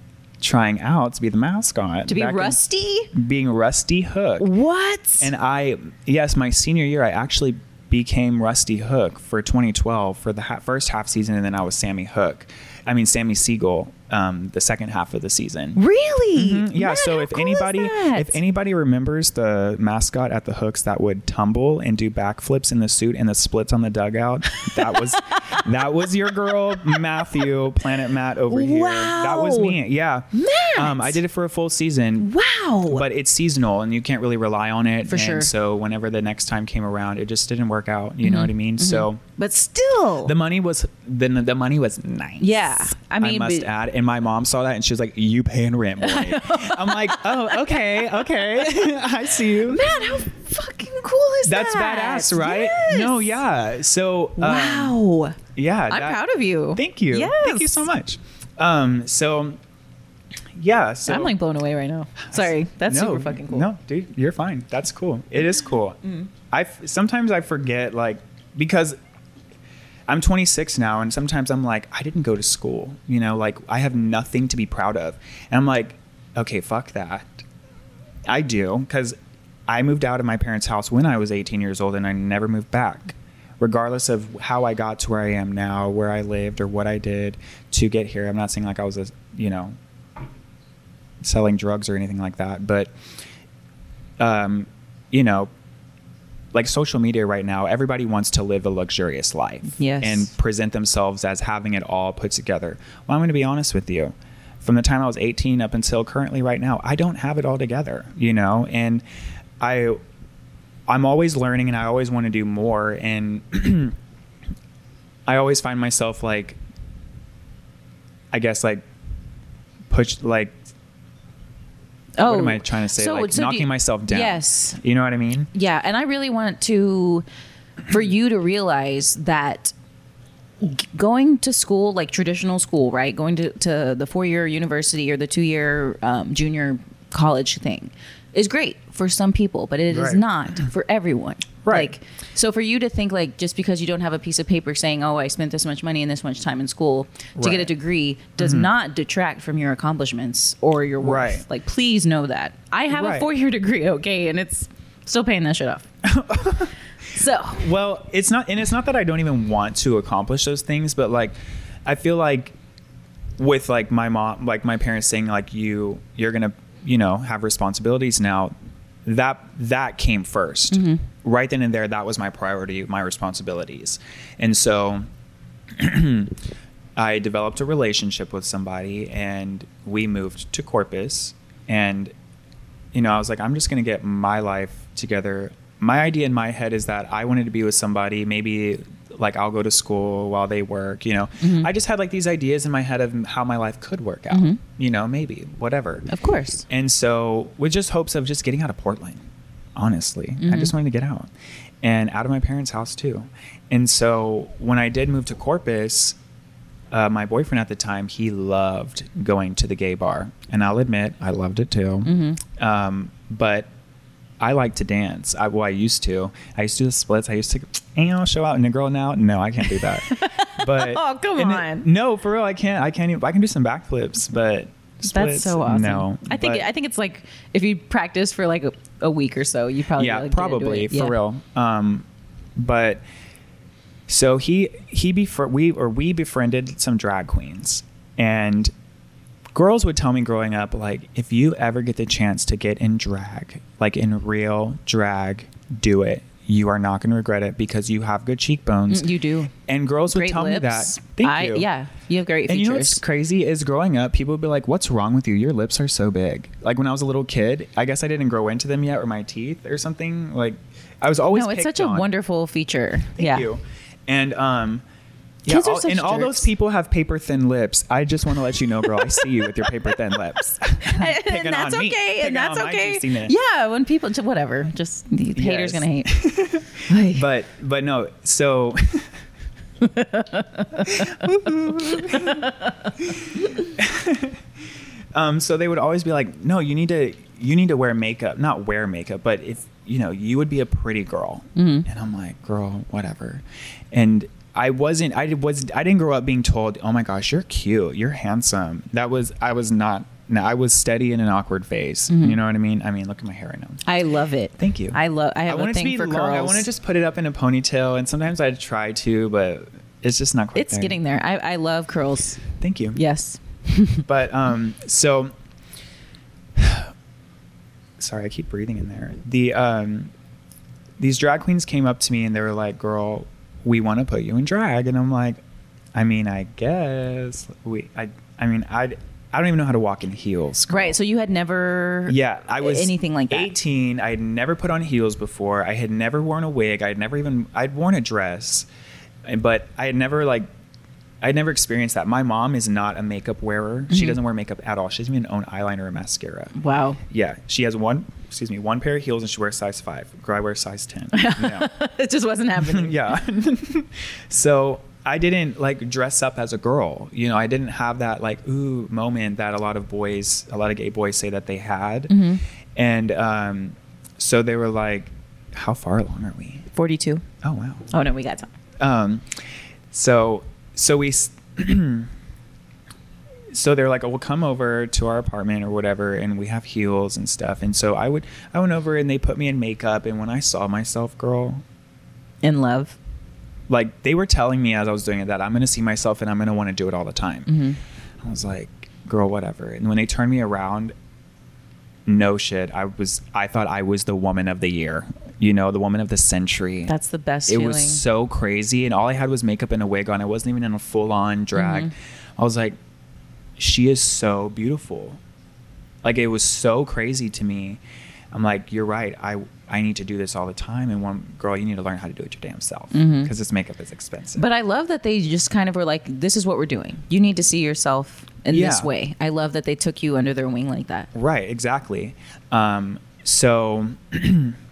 trying out to be the mascot. To be rusty? being Rusty Hook. What? And I, yes, my senior year, I actually became Rusty Hook for 2012 for the ha- first half season, and then I was Sammy Hook. I mean, Sammy Siegel, um, the second half of the season. really? Mhm. Yeah. Man, so if cool anybody, if anybody remembers the mascot at the Hooks that would tumble and do backflips in the suit and the splits on the dugout, that was that was your girl Matthew, Planet Matte over here. That was me. Yeah. Matt! Um, I did it for a full season. wow. But it's seasonal and you can't really rely on it. For and sure. So whenever the next time came around, it just didn't work out. You know Mm-hmm. what I mean? So but still. the money was the the money was nice. Yeah. I mean, I must but- add, and my mom saw that and she was like, "You paying rent, boy." I'm like, "Oh, okay, okay, I see you." Man, how fucking cool is That's that? That's badass, right? Yes. No, yeah. So, um, Wow. yeah, I'm that- proud of you. Thank you. Yes. Thank you so much. Um, so, yeah. So I'm like blown away right now. Sorry. That's no, super fucking cool. No, dude, you're fine. That's cool. It is cool. Mm. I sometimes I forget like because I'm 26 now, and sometimes I'm like I didn't go to school. You know, like I have nothing to be proud of, and I'm like, okay, fuck that. I do because I moved out of my parents' house when I was 18 years old, and I never moved back. Regardless of how I got to where I am now, where I lived, or what I did to get here, I'm not saying like I was a, you know, selling drugs or anything like that, but um, you know, like social media right now, everybody wants to live a luxurious life Yes. and present themselves as having it all put together. Well, I'm going to be honest with you. From the time I was 18 up until currently right now, I don't have it all together, you know, and I I'm always learning and I always want to do more and I always find myself like I guess like push like Oh, what am I trying to say? so- like so do knocking you- myself down. Yes. You know what I mean? Yeah, and I really want to for you to realize that going to school like traditional school, right? Going to, to the four year university or the two year um, junior college thing is great for some people, but it is Right. not for everyone. Right. Like, so for you to think like just because you don't have a piece of paper saying, "Oh, I spent this much money and this much time in school to get a degree," does mm-hmm. not detract from your accomplishments or your worth. Right. Like, please know that I have a four-year degree, okay, and it's still paying that shit off. so Well, it's not, and it's not that I don't even want to accomplish those things, but like, I feel like with like my mom, like my parents saying like you, you're gonna, you know, have responsibilities now. That that came 1st right then and there. That was my priority, my responsibilities, and so I developed a relationship with somebody, and we moved to Corpus, and you know, I was like, I'm just going to get my life together. My idea in my head is that I wanted to be with somebody, maybe like I'll go to school while they work, you know. Mm-hmm. I just had like these ideas in my head of how my life could work out, Mhm. you know, maybe, whatever. of course, And so, with just hopes of just getting out of Portland, honestly, I Mhm. just wanted to get out and out of my parents' house too. And so, when I did move to Corpus, uh, my boyfriend at the time, he loved going to the gay bar. And I'll admit, I loved it too. Mhm. Um, but I like to dance. I, well, I used to. I used to do the splits. I used to, you know, show out in a girl now. No, I can't do that. But Oh, come on. no, for real, I can't. I can't. Even, I can do some backflips, but that's so awesome. No, I think but- I think it's like if you practice for like a, week or so, you probably yeah, like, probably for Yeah. real. Um, but so he he befri- we or we befriended some drag queens, and girls would tell me growing up like if you ever get the chance to get in drag, like in real drag, do it. You are not going to regret it because you have good cheekbones. Mm, You do. And girls would Great tell me that. lips. Thank I, you. Yeah, you have great And you know what's features. crazy is growing up, people would be like, "What's wrong with you? Your lips are so big." Like when I was a little kid, I guess I didn't grow into them yet, or my teeth, or something. Like I was always. no, it's such a on. wonderful feature. Thank yeah. you. And um, yeah, all, and all those people have paper thin lips. I just want to let you know, girl. I see you with your paper thin lips. And that's okay. And that's okay. Yeah, when people whatever, just the haters gonna hate. But but no, so. um, so they would always be like, "No, you need to you need to wear makeup, not wear makeup, but if you know, you would be a pretty girl." Mhm. And I'm like, "Girl, whatever." And I wasn't. I was. I didn't grow up being told, "Oh my gosh, you're cute, you're handsome." That was. I was not. No, I was steady in an awkward phase. Mhm. You know what I mean? I mean, look at my hair right now. I love it. Thank you. I love. I have want a it to thing be for long. curls. I want to just put it up in a ponytail, and sometimes I try to, but it's just not quite. It's getting there. I, I love curls. Thank you. Yes. But um, so sorry, I keep breathing in there. The um, these drag queens came up to me and they were like, "Girl, we want to put you in drag," and I'm like, "I mean, I guess we. I. I mean, I. I don't even know how to walk in heels." girl." Right. So you had never. Yeah, I was anything like that. 18. I had never put on heels before. I had never worn a wig. I had never even I'd worn a dress, but I had never like I never experienced that. My mom is not a makeup wearer. She Mhm. doesn't wear makeup at all. She doesn't even own eyeliner or mascara. Wow. Yeah, she has one. Excuse me, one pair of heels and she wears size five. Girl, I wear size ten. No. it just wasn't happening. yeah. so I didn't like dress up as a girl. You know, I didn't have that like ooh moment that a lot of boys, a lot of gay boys say that they had. Mhm. And um, so they were like, "How far along are we?" Forty-two. Oh wow. Oh no, we got time. Um, so so we. So they're like, oh, we'll come over to our apartment or whatever, and we have heels and stuff. And so I would, I went over and they put me in makeup. And when I saw myself, girl, In love. like they were telling me as I was doing it that I'm gonna see myself and I'm gonna want to do it all the time. hmm I was like, girl, whatever. And when they turned me around, no shit, I was I thought I was the woman of the year. You know, the woman of the century. That's the best it feeling. was so crazy, and all I had was makeup and a wig on. I wasn't even in a full on drag. Mhm. I was like, she is so beautiful. Like it was so crazy to me. I'm like, you're right. I I need to do this all the time. And one girl, you need to learn how to do it your damn self because Mhm. this makeup is expensive. But I love that they just kind of were like, "This is what we're doing. You need to see yourself in this way." I love that they took you under their wing like that. Right, exactly. Um, so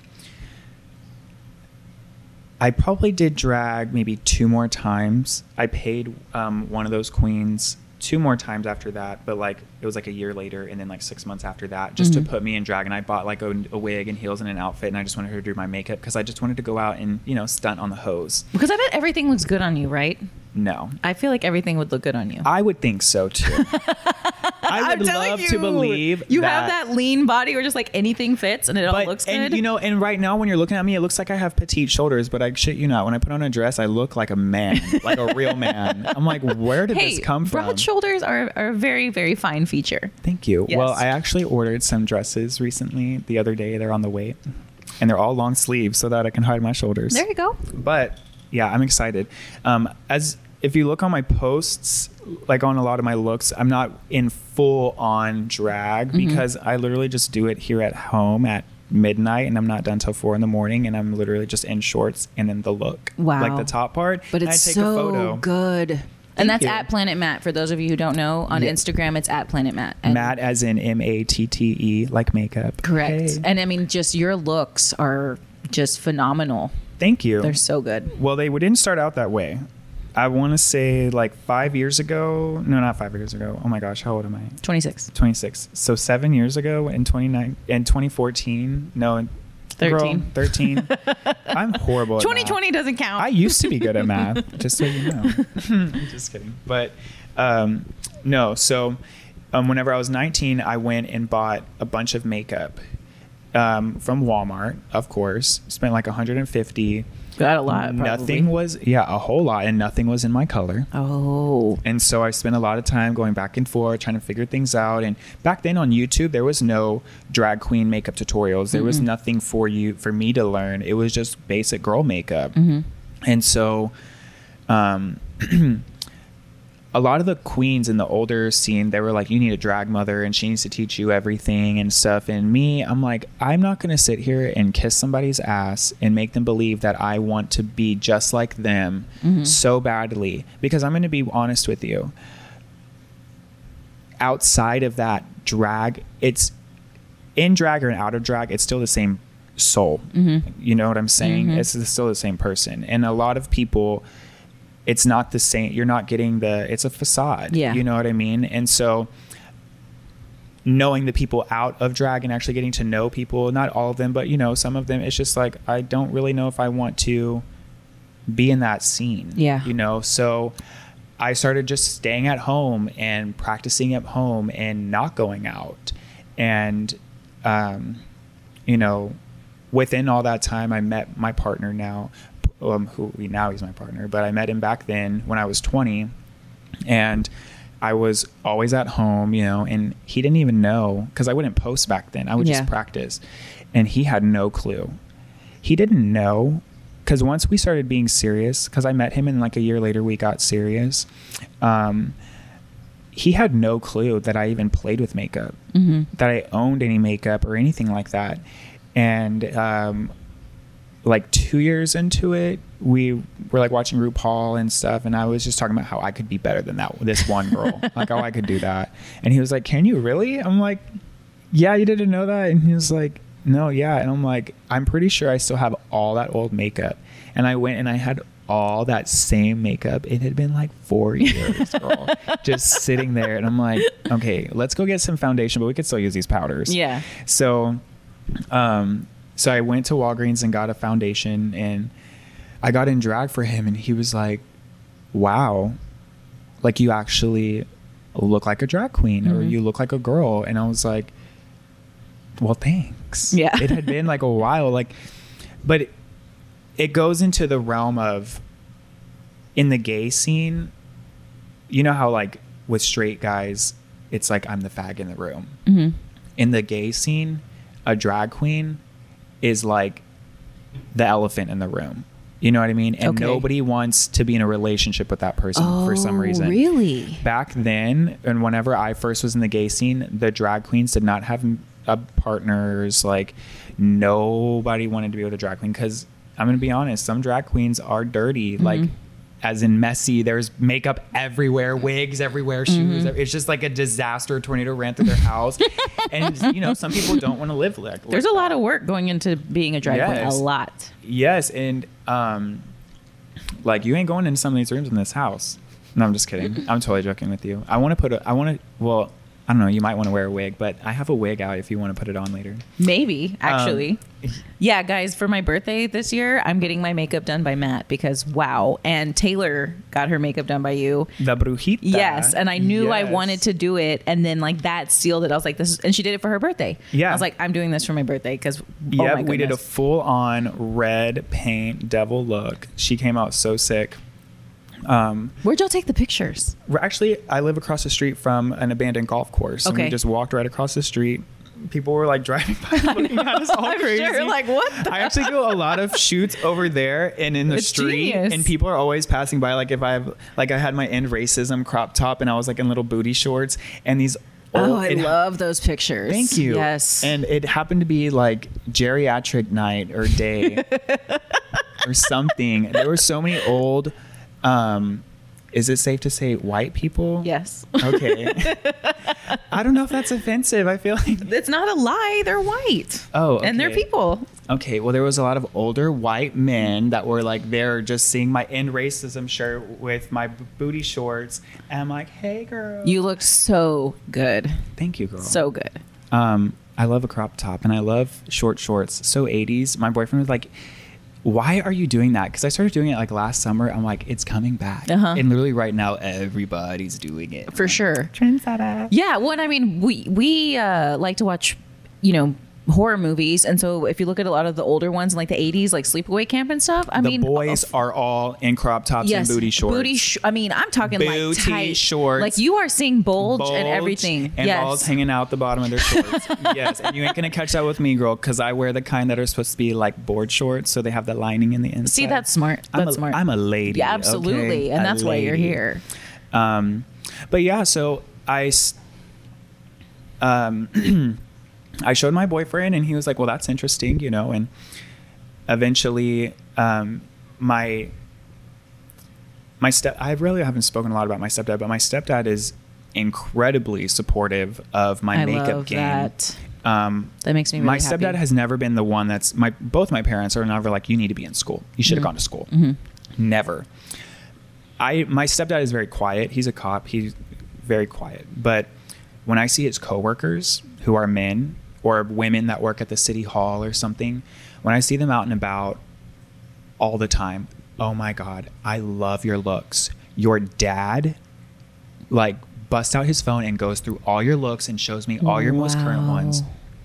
I probably did drag maybe two more times. I paid um, one of those queens two more times after that, but like it was like a year later, and then like six months after that, just Mhm. to put me in drag. And I bought like a, a wig and heels and an outfit, and I just wanted her to do my makeup because I just wanted to go out and you know stunt on the hose. Because I bet everything looks good on you, right? No, I feel like everything would look good on you. I would think so too. I would love you, to believe you have that lean body where just like anything fits and it all But, looks and good. you know, and right now when you're looking at me, it looks like I have petite shoulders, but I shit you not. When I put on a dress, I look like a man, like a real man. I'm like, where did hey, this come from? broad shoulders are, are a very very fine feature. Thank you. Yes. Well, I actually ordered some dresses recently. The other day, they're on the way, and they're all long sleeves so that I can hide my shoulders. There you go. But yeah, I'm excited. Um, as if you look on my posts, like on a lot of my looks, I'm not in full on drag Mm-hmm. because I literally just do it here at home at midnight and I'm not done till four in the morning and I'm literally just in shorts and then the look. Wow. Like the top part. But it's I take so a photo. good. Thank and that's you. at Planet Matte. For those of you who don't know, on Yeah. Instagram, it's at Planet Matte. And- Matt as in M A T T E like makeup. Correct. Hey. And I mean, just your looks are just phenomenal. Thank you. They're so good. Well, they didn't start out that way. I want to say like five years ago. No, not five years ago. Oh my gosh, how old am I? 26. 26. So seven years ago in 29 in 2014. No, in- 13. girl, 13. I'm horrible. At 2020 math. doesn't count. I used to be good at math, just so you know. I'm just kidding. But um, no, so um, whenever I was 19, I went and bought a bunch of makeup um, from Walmart, of course. Spent like 150. Got a lot. Probably. Nothing was, yeah, a whole lot, and nothing was in my color. Oh. And so I spent a lot of time going back and forth, trying to figure things out. And back then on YouTube, there was no drag queen makeup tutorials. There was Mm-mm. nothing for you for me to learn. It was just basic girl makeup. hmm And so, um, a lot of the queens in the older scene, they were like, "You need a drag mother, and she needs to teach you everything and stuff." And me, I'm like, I'm not gonna sit here and kiss somebody's ass and make them believe that I want to be just like them Mhm. so badly because I'm gonna be honest with you. Outside of that drag, it's in drag or out of drag, it's still the same soul. hmm You know what I'm saying? Mhm. It's still the same person. And a lot of people, it's not the same. You're not getting the, it's a facade. Yeah. You know what I mean? And so knowing the people out of drag and actually getting to know people, not all of them, but you know, some of them, it's just like, I don't really know if I want to be in that scene. Yeah. You know, so I started just staying at home and practicing at home and not going out. And, um, you know, within all that time, I met my partner now, um, who now he's my partner, but I met him back then when I was 20. And I was always at home, you know, and he didn't even know because I wouldn't post back then. I would Yeah. just practice. And he had no clue. He didn't know because once we started being serious, because I met him and like a year later we got serious, um, he had no clue that I even played with makeup, hmm that I owned any makeup or anything like that. And um, like two years into it, we were like watching RuPaul and stuff, and I was just talking about how I could be better than that this one girl, like oh I could do that. And he was like, "Can you really?" I'm like, "Yeah, you didn't know that." And he was like, "No, yeah." And I'm like, "I'm pretty sure I still have all that old makeup." And I went and I had all that same makeup. It had been like four years, girl, just sitting there. And I'm like, "Okay, let's go get some foundation, but we could still use these powders." Yeah. So, um, so I went to Walgreens and got a foundation, and I got in drag for him, and he was like, "Wow, like you actually look like a drag queen, or Mhm. you look like a girl," and I was like, "Well, thanks." Yeah. it had been like a while, like, but it, it goes into the realm of in the gay scene. You know how like with straight guys, it's like I'm the fag in the room hmm in the gay scene, a drag queen is like the elephant in the room. You know what I mean? And Okay. nobody wants to be in a relationship with that person for some Oh, reason. Really? Back then, and whenever I first was in the gay scene, the drag queens did not have uh, partners. Like, nobody wanted to be with a drag queen because I'm going to be honest, some drag queens are dirty. Like, Mhm. As in messy. There's makeup everywhere, wigs everywhere, shoes. Mhm. It's just like a disaster. Tornado ran through their house, and you know some people don't want to live like. There's like a lot that. of work going into being a drag queen. A lot. Yes, and um, like you ain't going into some of these rooms in this house. No, I'm just kidding. I'm totally joking with you. I want to put a. I want to. Well, I don't know. You might want to wear a wig, but I have a wig out if you want to put it on later. Maybe, actually. Um, yeah, guys, for my birthday this year, I'm getting my makeup done by Matt because wow. And Taylor got her makeup done by you. The brujita. Yes, and I knew I wanted to do it, and then like that sealed it. I was like, "This," is, and she did it for her birthday. Yeah. I was like, "I'm doing this for my birthday" because oh Yep, we did a full on red paint devil look. She came out so sick. Um, Where'd y'all take the pictures? we're actually, I live across the street from an abandoned golf course, and we just walked right across the street. People were like driving by, looking at us all I'm crazy. sure, like, what the- I actually do a lot of shoots over there and in the It's street, genius. and people are always passing by. Like if I have, like I had my end racism crop top, and I was like in little booty shorts, and these. Oh, old- I love those pictures. Thank you. Yes. And it happened to be like geriatric night or day or something. There were so many old. Um, is it safe to say white people? yes. Okay. I don't know if that's offensive. I feel like. It's not a lie. They're white. Oh, and they're people. Okay, well, there was a lot of older white men that were like there just seeing my end racism shirt with my booty shorts. And I'm like, hey, girl. You look so good. Thank you, girl. So good. Um, I love a crop top and I love short shorts. So 80s. My boyfriend was like, "Why are you doing that?" Because I started doing it like last summer. I'm like, "It's coming back." Uh-huh. And literally right now, everybody's doing it. For sure. Trendsetter. Yeah, well, I mean, we we uh, like to watch, you know, horror movies, and so if you look at a lot of the older ones like the '80s, like Sleepaway Camp and stuff, I mean, the mean, boys are all in crop tops and booty shorts. Booty sh- I mean, I'm talking Booty like tight shorts. Like you are seeing bulge, Bulge and everything. and yes. balls hanging out the bottom of their shorts. yes, and you ain't gonna catch that with me, girl, because I wear the kind that are supposed to be like board shorts, so they have the lining in the inside. See, that's smart. I'm That's a, smart. I'm a lady. yeah, absolutely, okay? and that's why you're here. Um, but yeah, so I. um, I showed my boyfriend, and he was like, "Well, that's interesting," you know. And eventually, um, my my step I really haven't spoken a lot about my stepdad, but my stepdad is incredibly supportive of my I makeup love game. that. Um, That makes me really my happy. stepdad has never been the one that's my both my parents are never like you need to be in school. You should have Mhm. gone to school. Mhm. Never. I my stepdad is very quiet. He's a cop. He's very quiet. But when I see his coworkers who are men or women that work at the city hall or something, when I see them out and about all the time, oh my god, I love your looks. Your dad like busts out his phone and goes through all your looks and shows me all your most current ones.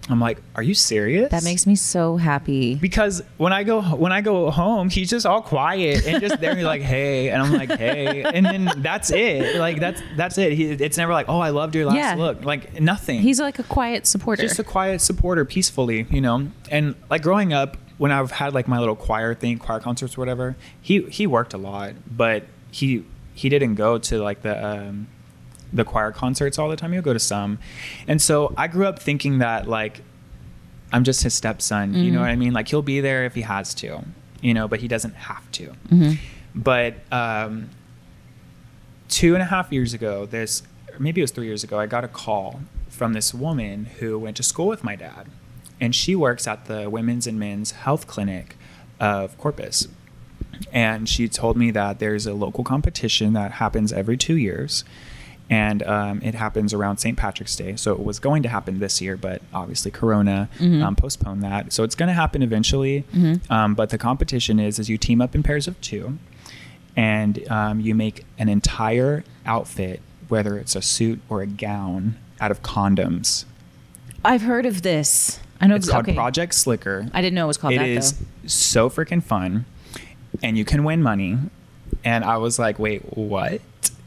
I'm like, are you serious? That makes me so happy. because when I go when I go home, he's just all quiet and just there, he's like, hey, and I'm like, hey, and then that's it. Like that's that's it. He, it's never like, oh, I loved your last Yeah. look. Like nothing. He's like a quiet supporter. just a quiet supporter, peacefully, you know. And like growing up, when I've had like my little choir thing, choir concerts, or whatever, he he worked a lot, but he he didn't go to like the um, the choir concerts all the time. He'll go to some, and so I grew up thinking that like I'm just his stepson. You know Mhm. what I mean? Like he'll be there if he has to, you know, but he doesn't have to. Mhm. But um, two and a half years ago, this maybe it was three years ago, I got a call from this woman who went to school with my dad, and she works at the Women's and Men's Health Clinic of Corpus. And she told me that there's a local competition that happens every two years, and um, it happens around St. Patrick's Day. So it was going to happen this year, but obviously Corona Mhm. um, postponed that. So it's going to happen eventually. Mhm. Um, but the competition is is you team up in pairs of two, and um, you make an entire outfit, whether it's a suit or a gown, out of condoms. I've heard of this. I know It's called okay. Project Slicker. I didn't know it was called It that is though. so freaking fun, and you can win money. And I was like, wait, what?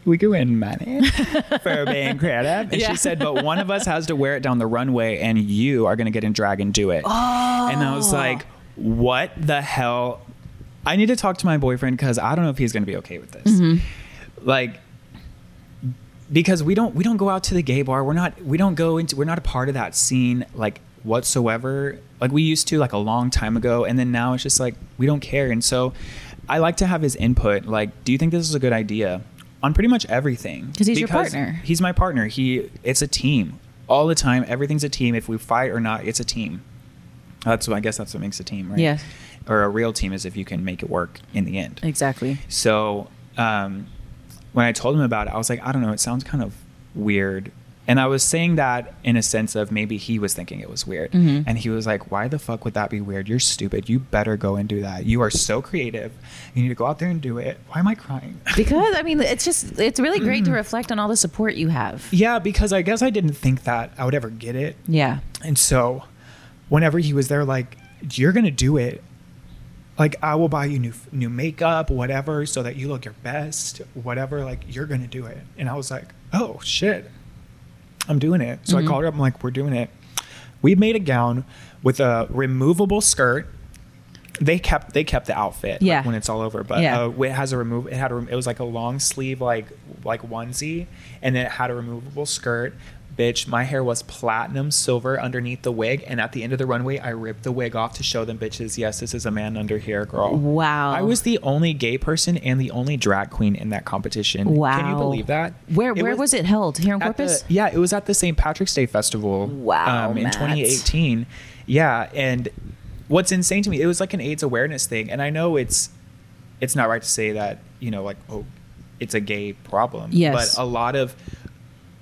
We go in money for being creative. And Yeah. she said, but one of us has to wear it down the runway, and you are going to get in drag and do it. Oh. And I was like, what the hell? I need to talk to my boyfriend because I don't know if he's going to be okay with this. Mhm. Like, because we don't we don't go out to the gay bar. We're not we don't go into we're not a part of that scene like whatsoever. Like we used to like a long time ago, and then now it's just like we don't care. And so, I like to have his input. Like, do you think this is a good idea? On pretty much everything. Because he's your partner. He's my partner. He it's a team all the time. Everything's a team. If we fight or not, it's a team. That's what I guess that's what makes a team, right? Yeah. Or a real team is if you can make it work in the end. Exactly. So um, when I told him about it, I was like, I don't know, it sounds kind of weird. And I was saying that in a sense of maybe he was thinking it was weird. Mhm. And he was like, Why the fuck would that be weird? You're stupid. You better go and do that. You are so creative. You need to go out there and do it. Why am I crying? Because I mean, it's just it's really great to reflect on all the support you have. yeah, because I guess I didn't think that I would ever get it. Yeah. And so whenever he was there, like, you're going to do it. Like, I will buy you new, new makeup, whatever, so that you look your best, whatever. Like, you're going to do it. And I was like, oh, shit. I'm doing it. So Mhm. I called her up. I'm like, we're doing it. We made a gown with a removable skirt. They kept they kept the outfit like, Yeah. when it's all over, but Yeah. uh, it has a remove. It had a, rem- it was like a long sleeve like like onesie, and then it had a removable skirt. Bitch, my hair was platinum silver underneath the wig, and at the end of the runway, I ripped the wig off to show them bitches, yes, this is a man under here, girl. Wow. I was the only gay person and the only drag queen in that competition. Wow. Can you believe that? Where where was, it held? Here in at the- Corpus? yeah, it was at the St. Patrick's Day Festival. Wow, um, in Matt. 2018. Yeah, and what's insane to me, it was like an AIDS awareness thing, and I know it's it's not right to say that you know like oh it's a gay problem. Yes. but a lot of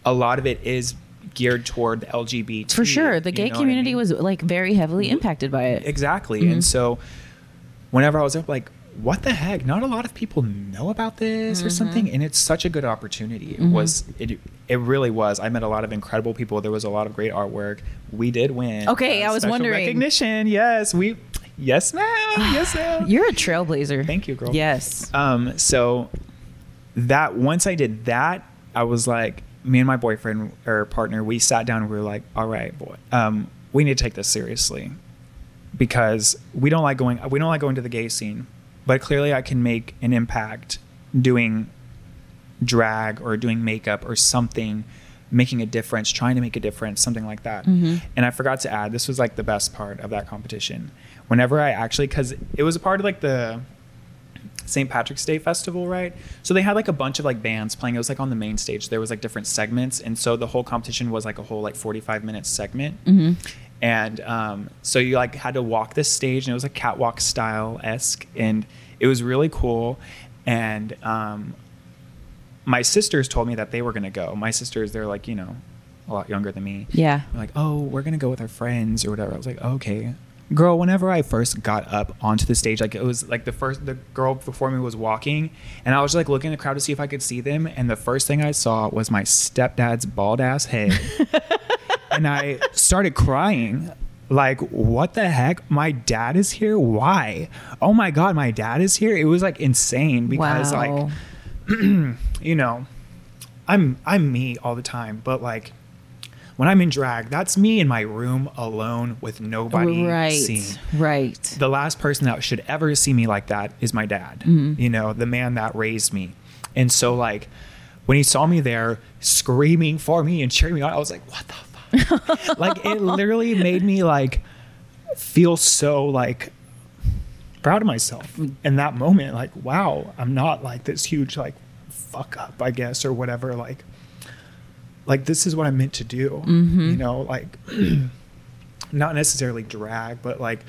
a lot of it is geared toward the LGBT. For sure. The gay what I community mean? was like very heavily impacted by it. Exactly. Mhm. And so whenever I was up, like, what the heck? Not a lot of people know about this or Mhm. something. And it's such a good opportunity. It Mhm. was, it, it really was. I met a lot of incredible people. There was a lot of great artwork. We did win. Okay, uh, I was wondering. Recognition. Yes. We, yes, ma'am. Yes, ma'am. You're a trailblazer. Thank you, girl. Yes. Um, so that once I did that, I was like, me and my boyfriend or partner, we sat down and we were like, all right, boy, um, we need to take this seriously because we don't like going, we don't like going to the gay scene, but clearly I can make an impact doing drag or doing makeup or something, making a difference, trying to make a difference, something like that. Mhm. And I forgot to add, this was like the best part of that competition. Whenever I actually, because it was a part of like the St. Patrick's Day festival, right? So they had like a bunch of like bands playing. It was like on the main stage. There was like different segments, and so the whole competition was like a whole like forty five minute segment. hmm And um, so you like had to walk this stage, and it was a catwalk style esque, and it was really cool. And um, my sisters told me that they were gonna go. My sisters, they're like you know a lot younger than me. Yeah. They're like, oh, we're gonna go with our friends or whatever. I was like, okay. Girl, whenever I first got up onto the stage, like it was like the first the girl before me was walking, and I was like looking in the crowd to see if I could see them, and the first thing I saw was my stepdad's bald ass head, and I started crying. Like, what the heck? My dad is here? Why? Oh my god, my dad is here. It was like insane because wow. like you know, I'm I'm me all the time, but like when I'm in drag, that's me in my room alone with nobody right. seeing. Right. The last person that should ever see me like that is my dad. Mhm. You know, the man that raised me. And so like when he saw me there screaming for me and cheering me on, I was like, what the fuck? like it literally made me like feel so like proud of myself in that moment like wow i'm not like this huge like fuck up i guess or whatever like like this is what i'm meant to do Mhm. you know like not necessarily drag but like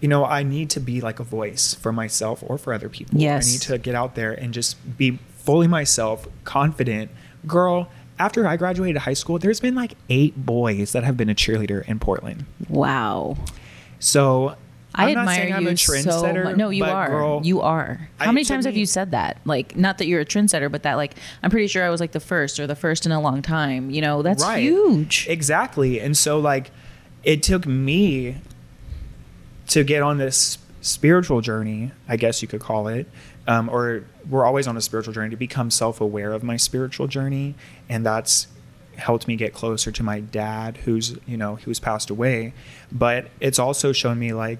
you know i need to be like a voice for myself or for other people Yes. i need to get out there and just be fully myself confident girl after i graduated high school there's been like eight boys that have been a cheerleader in portland Wow. so I I'm admire I'm you so much. No, you are. girl, you are. How I- many times have you said that? Like, not that you're a trendsetter, but that, like, I'm pretty sure I was like the first or the first in a long time. You know, that's Right. huge. Exactly. And so like it took me to get on this spiritual journey, I guess you could call it. Um, or we're always on a spiritual journey to become self-aware of my spiritual journey and that's helped me get closer to my dad who's you know who's passed away but it's also shown me like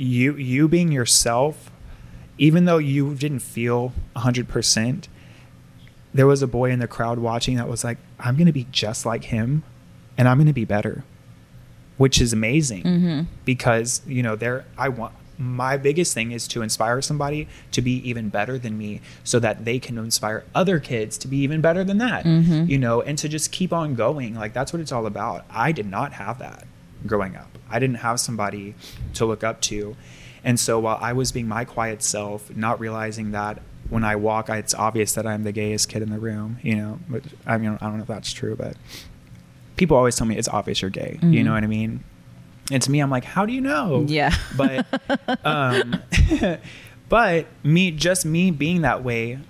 you you being yourself even though you didn't feel 100% there was a boy in the crowd watching that was like i'm going to be just like him and i'm going to be better which is amazing Mhm. because you know there i want my biggest thing is to inspire somebody to be even better than me so that they can inspire other kids to be even better than that Mhm. you know and to just keep on going like that's what it's all about i did not have that growing up i didn't have somebody to look up to and so while i was being my quiet self not realizing that when I walk, I, it's obvious that I'm the gayest kid in the room. You know, but I mean, I don't know if that's true, but people always tell me it's obvious you're gay. You Mhm. know what I mean? And to me, I'm like, how do you know? Yeah. But, um, but me, just me being that way,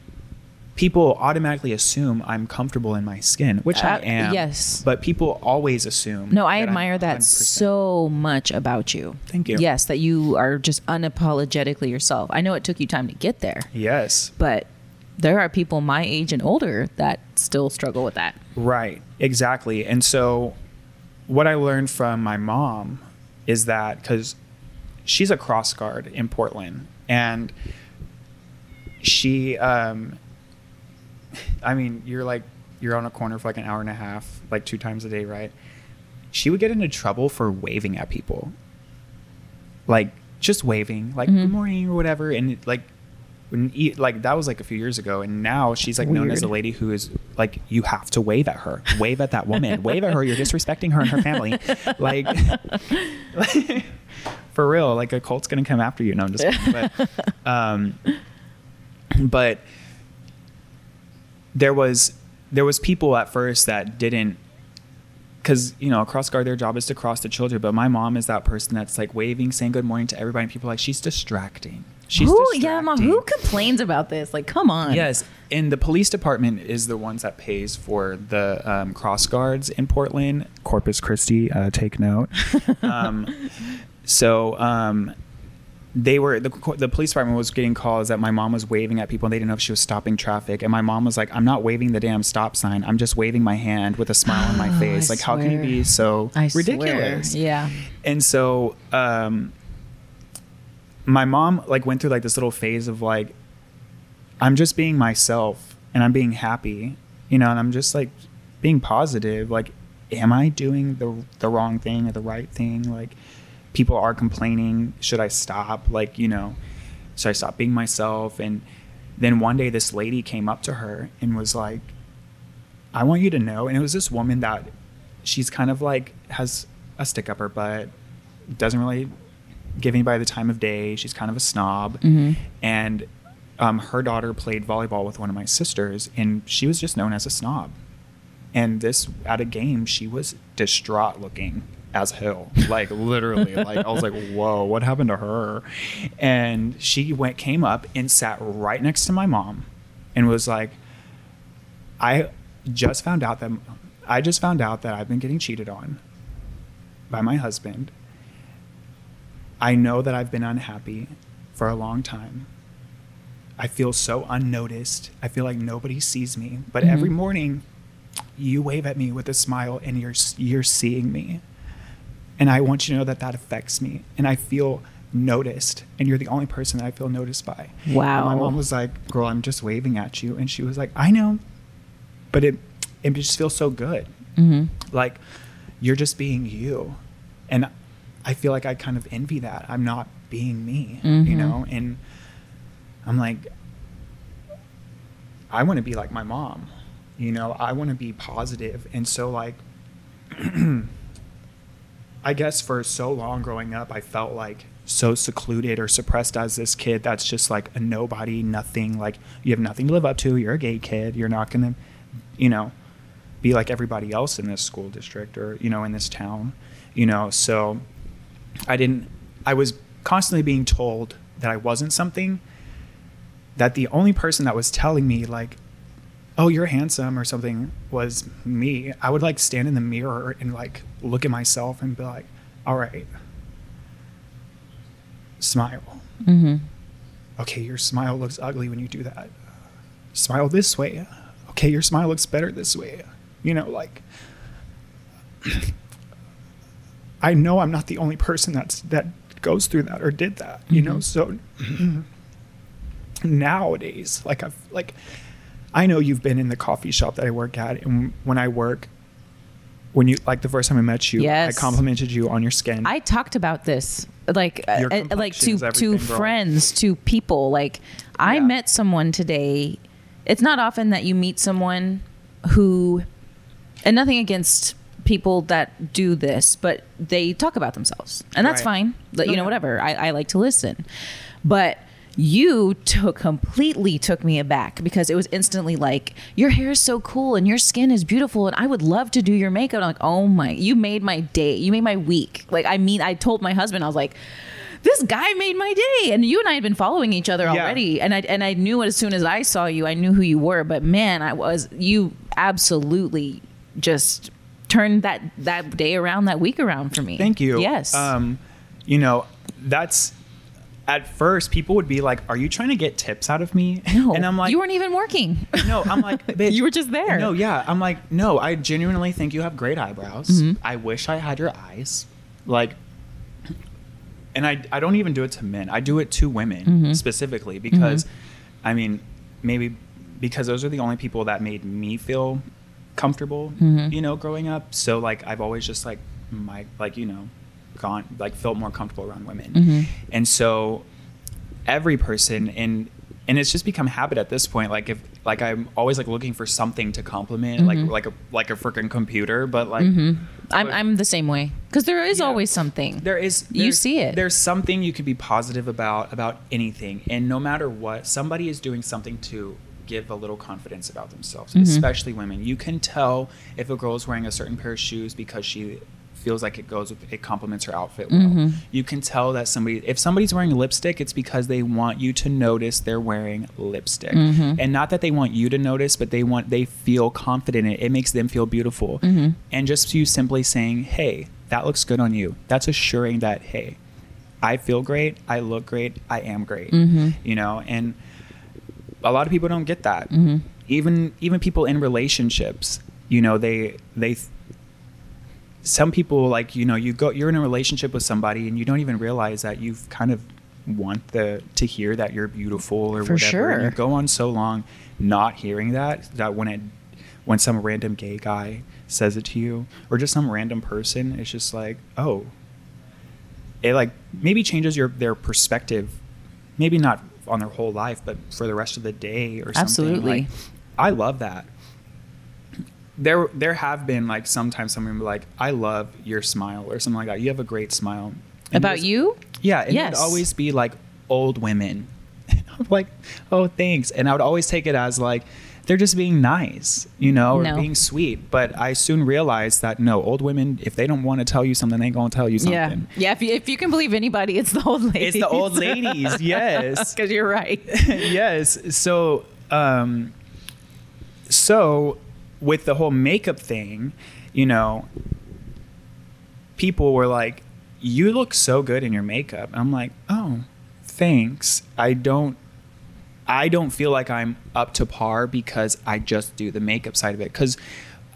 people automatically assume I'm comfortable in my skin, which I Uh, am. yes. But people always assume. No, I that admire that 100%. so much about you. Thank you. Yes, that you are just unapologetically yourself. I know it took you time to get there, Yes. but there are people my age and older that still struggle with that. Right, exactly. And so, what I learned from my mom is that because she's a cross guard in Portland, and she, um, I mean, you're like, you're on a corner for like an hour and a half, like two times a day, right? She would get into trouble for waving at people, like just waving, like Mhm. good morning or whatever, and like. When, like that was like a few years ago, and now she's like known as a lady who is like you have to wave at her, wave at that woman, wave at her. You're disrespecting her and her family, like for real. Like a cult's gonna come after you. No, I'm just kidding. But, um, but there was there was people at first that didn't because you know a cross guard their job is to cross the children but my mom is that person that's like waving saying good morning to everybody and people are like she's distracting she's who, distracting. yeah, mom, who complains about this? Like, come on. yes and the police department is the ones that pays for the um, cross guards in portland corpus christi uh, take note um, so um, they were the, the police department was getting calls that my mom was waving at people and they didn't know if she was stopping traffic. And my mom was like i'm not waving the damn stop sign. I'm just waving my hand with a smile on my Oh, face. I like how can you be so I swear. ridiculous? Yeah. and so um my mom like went through like this little phase of like i'm just being myself and i'm being happy you know and i'm just like being positive. Like am i doing the the wrong thing or the right thing? Like people are complaining should i stop? Like you know should i stop being myself? And then one day this lady came up to her and was like i want you to know and it was this woman that she's kind of like has a stick up her butt doesn't really give anybody the time of day she's kind of a snob. Mhm. and um, her daughter played volleyball with one of my sisters and she was just known as a snob. And this at a game she was distraught looking as hell. Like literally. Like i was like whoa what happened to her? And she went came up and sat right next to my mom and was like i just found out that i just found out that i've been getting cheated on by my husband. I know that i've been unhappy for a long time. I feel so unnoticed. I feel like nobody sees me. But Mhm. every morning you wave at me with a smile and you're you're seeing me and i want you to know that that affects me and i feel noticed and you're the only person that i feel noticed by. Wow. and my mom was like girl i'm just waving at you and she was like i know but it it just feels so good. Hmm like you're just being you and i feel like i kind of envy that. I'm not being me you Mhm. know and i'm like i want to be like my mom you know? I want to be positive and so like i guess for so long growing up i felt like so secluded or suppressed as this kid that's just like a nobody nothing like you have nothing to live up to you're a gay kid you're not gonna you know be like everybody else in this school district or you know in this town you know so i didn't i was constantly being told that i wasn't something that the only person that was telling me like oh you're handsome or something was me i would like stand in the mirror and like look at myself and be like all right smile hmm okay, your smile looks ugly when you do that. Smile this way. Okay, your smile looks better this way. You know, like I know I'm not the only person that's that goes through that or did that, you know. Mhm. So nowadays, like I've like I know you've been in the coffee shop that I work at and when I work when you like the first time I met you, Yes. I complimented you on your skin. I talked about this like uh, uh, like to to friends, to people. Like I Yeah. met someone today. It's not often that you meet someone who and nothing against people that do this, but they talk about themselves. And that's Right. fine. Like, You No, know, whatever. I, I like to listen. But You took completely took me aback because it was instantly like your hair is so cool and your skin is beautiful and I would love to do your makeup. And I'm like, oh my, you made my day. You made my week. Like I mean, I told my husband, I was like. This guy made my day, and you and I had been following each other Yeah. already, and I and I knew as soon as I saw you, I knew who you were. But man, I was you absolutely just turned that that day around, that week around for me. Thank you. Yes. Um, you know, that's at first people would be like, "Are you trying to get tips out of me?" no, and I'm like, you weren't even working. No, I'm like, bitch. You were just there. No, yeah, I'm like, no, I genuinely think you have great eyebrows. Mm-hmm. I wish I had your eyes, like. And I, I don't even do it to men. I do it to women Mm-hmm. specifically because, I mean, maybe because those are the only people that made me feel comfortable, Mm-hmm. you know, growing up. So like I've always just like my like you know, gone like felt more comfortable around women, Mhm. and so every person and and it's just become habit at this point like if like i'm always like looking for something to compliment like like a like a freaking computer but like I'm but I'm the same way because there is Yeah. always something. there is You see it. there's something you could be positive about about anything and no matter what somebody is doing something to give a little confidence about themselves Mm-hmm. especially women you can tell if a girl is wearing a certain pair of shoes because she feels like it goes with it complements her outfit well Mm-hmm. you can tell that somebody if somebody's wearing lipstick it's because they want you to notice they're wearing lipstick Mm-hmm. and not that they want you to notice but they want they feel confident in it it makes them feel beautiful Mm-hmm. and just you simply saying hey that looks good on you that's assuring that hey i feel great i look great i am great Mhm. you know and a lot of people don't get that Mhm. even even people in relationships you know they they some people like you know you go you're in a relationship with somebody and you don't even realize that you've kind of want the to hear that you're beautiful or For whatever. And you go on so long not hearing that that when it when some random gay guy says it to you or just some random person it's just like oh. It like maybe changes your their perspective maybe not on their whole life but for the rest of the day or something. Absolutely. like, i love that there there have been like sometimes someone be like i love your smile or something like that you have a great smile And About there's- you? yeah and it Yes. would always be like old women I'm like oh thanks and i would always take it as like they're just being nice you know or No. being sweet but i soon realized that no old women if they don't want to tell you something they ain't gonna tell you something Yeah. Yeah. If you, if you can believe anybody, it's the old ladies. it's the old ladies yes Because you're right. yes. So, um, so with the whole makeup thing, you know, people were like, "You look so good in your makeup." I'm like, "Oh, thanks." I don't. I don't feel like I'm up to par because I just do the makeup side of it. Because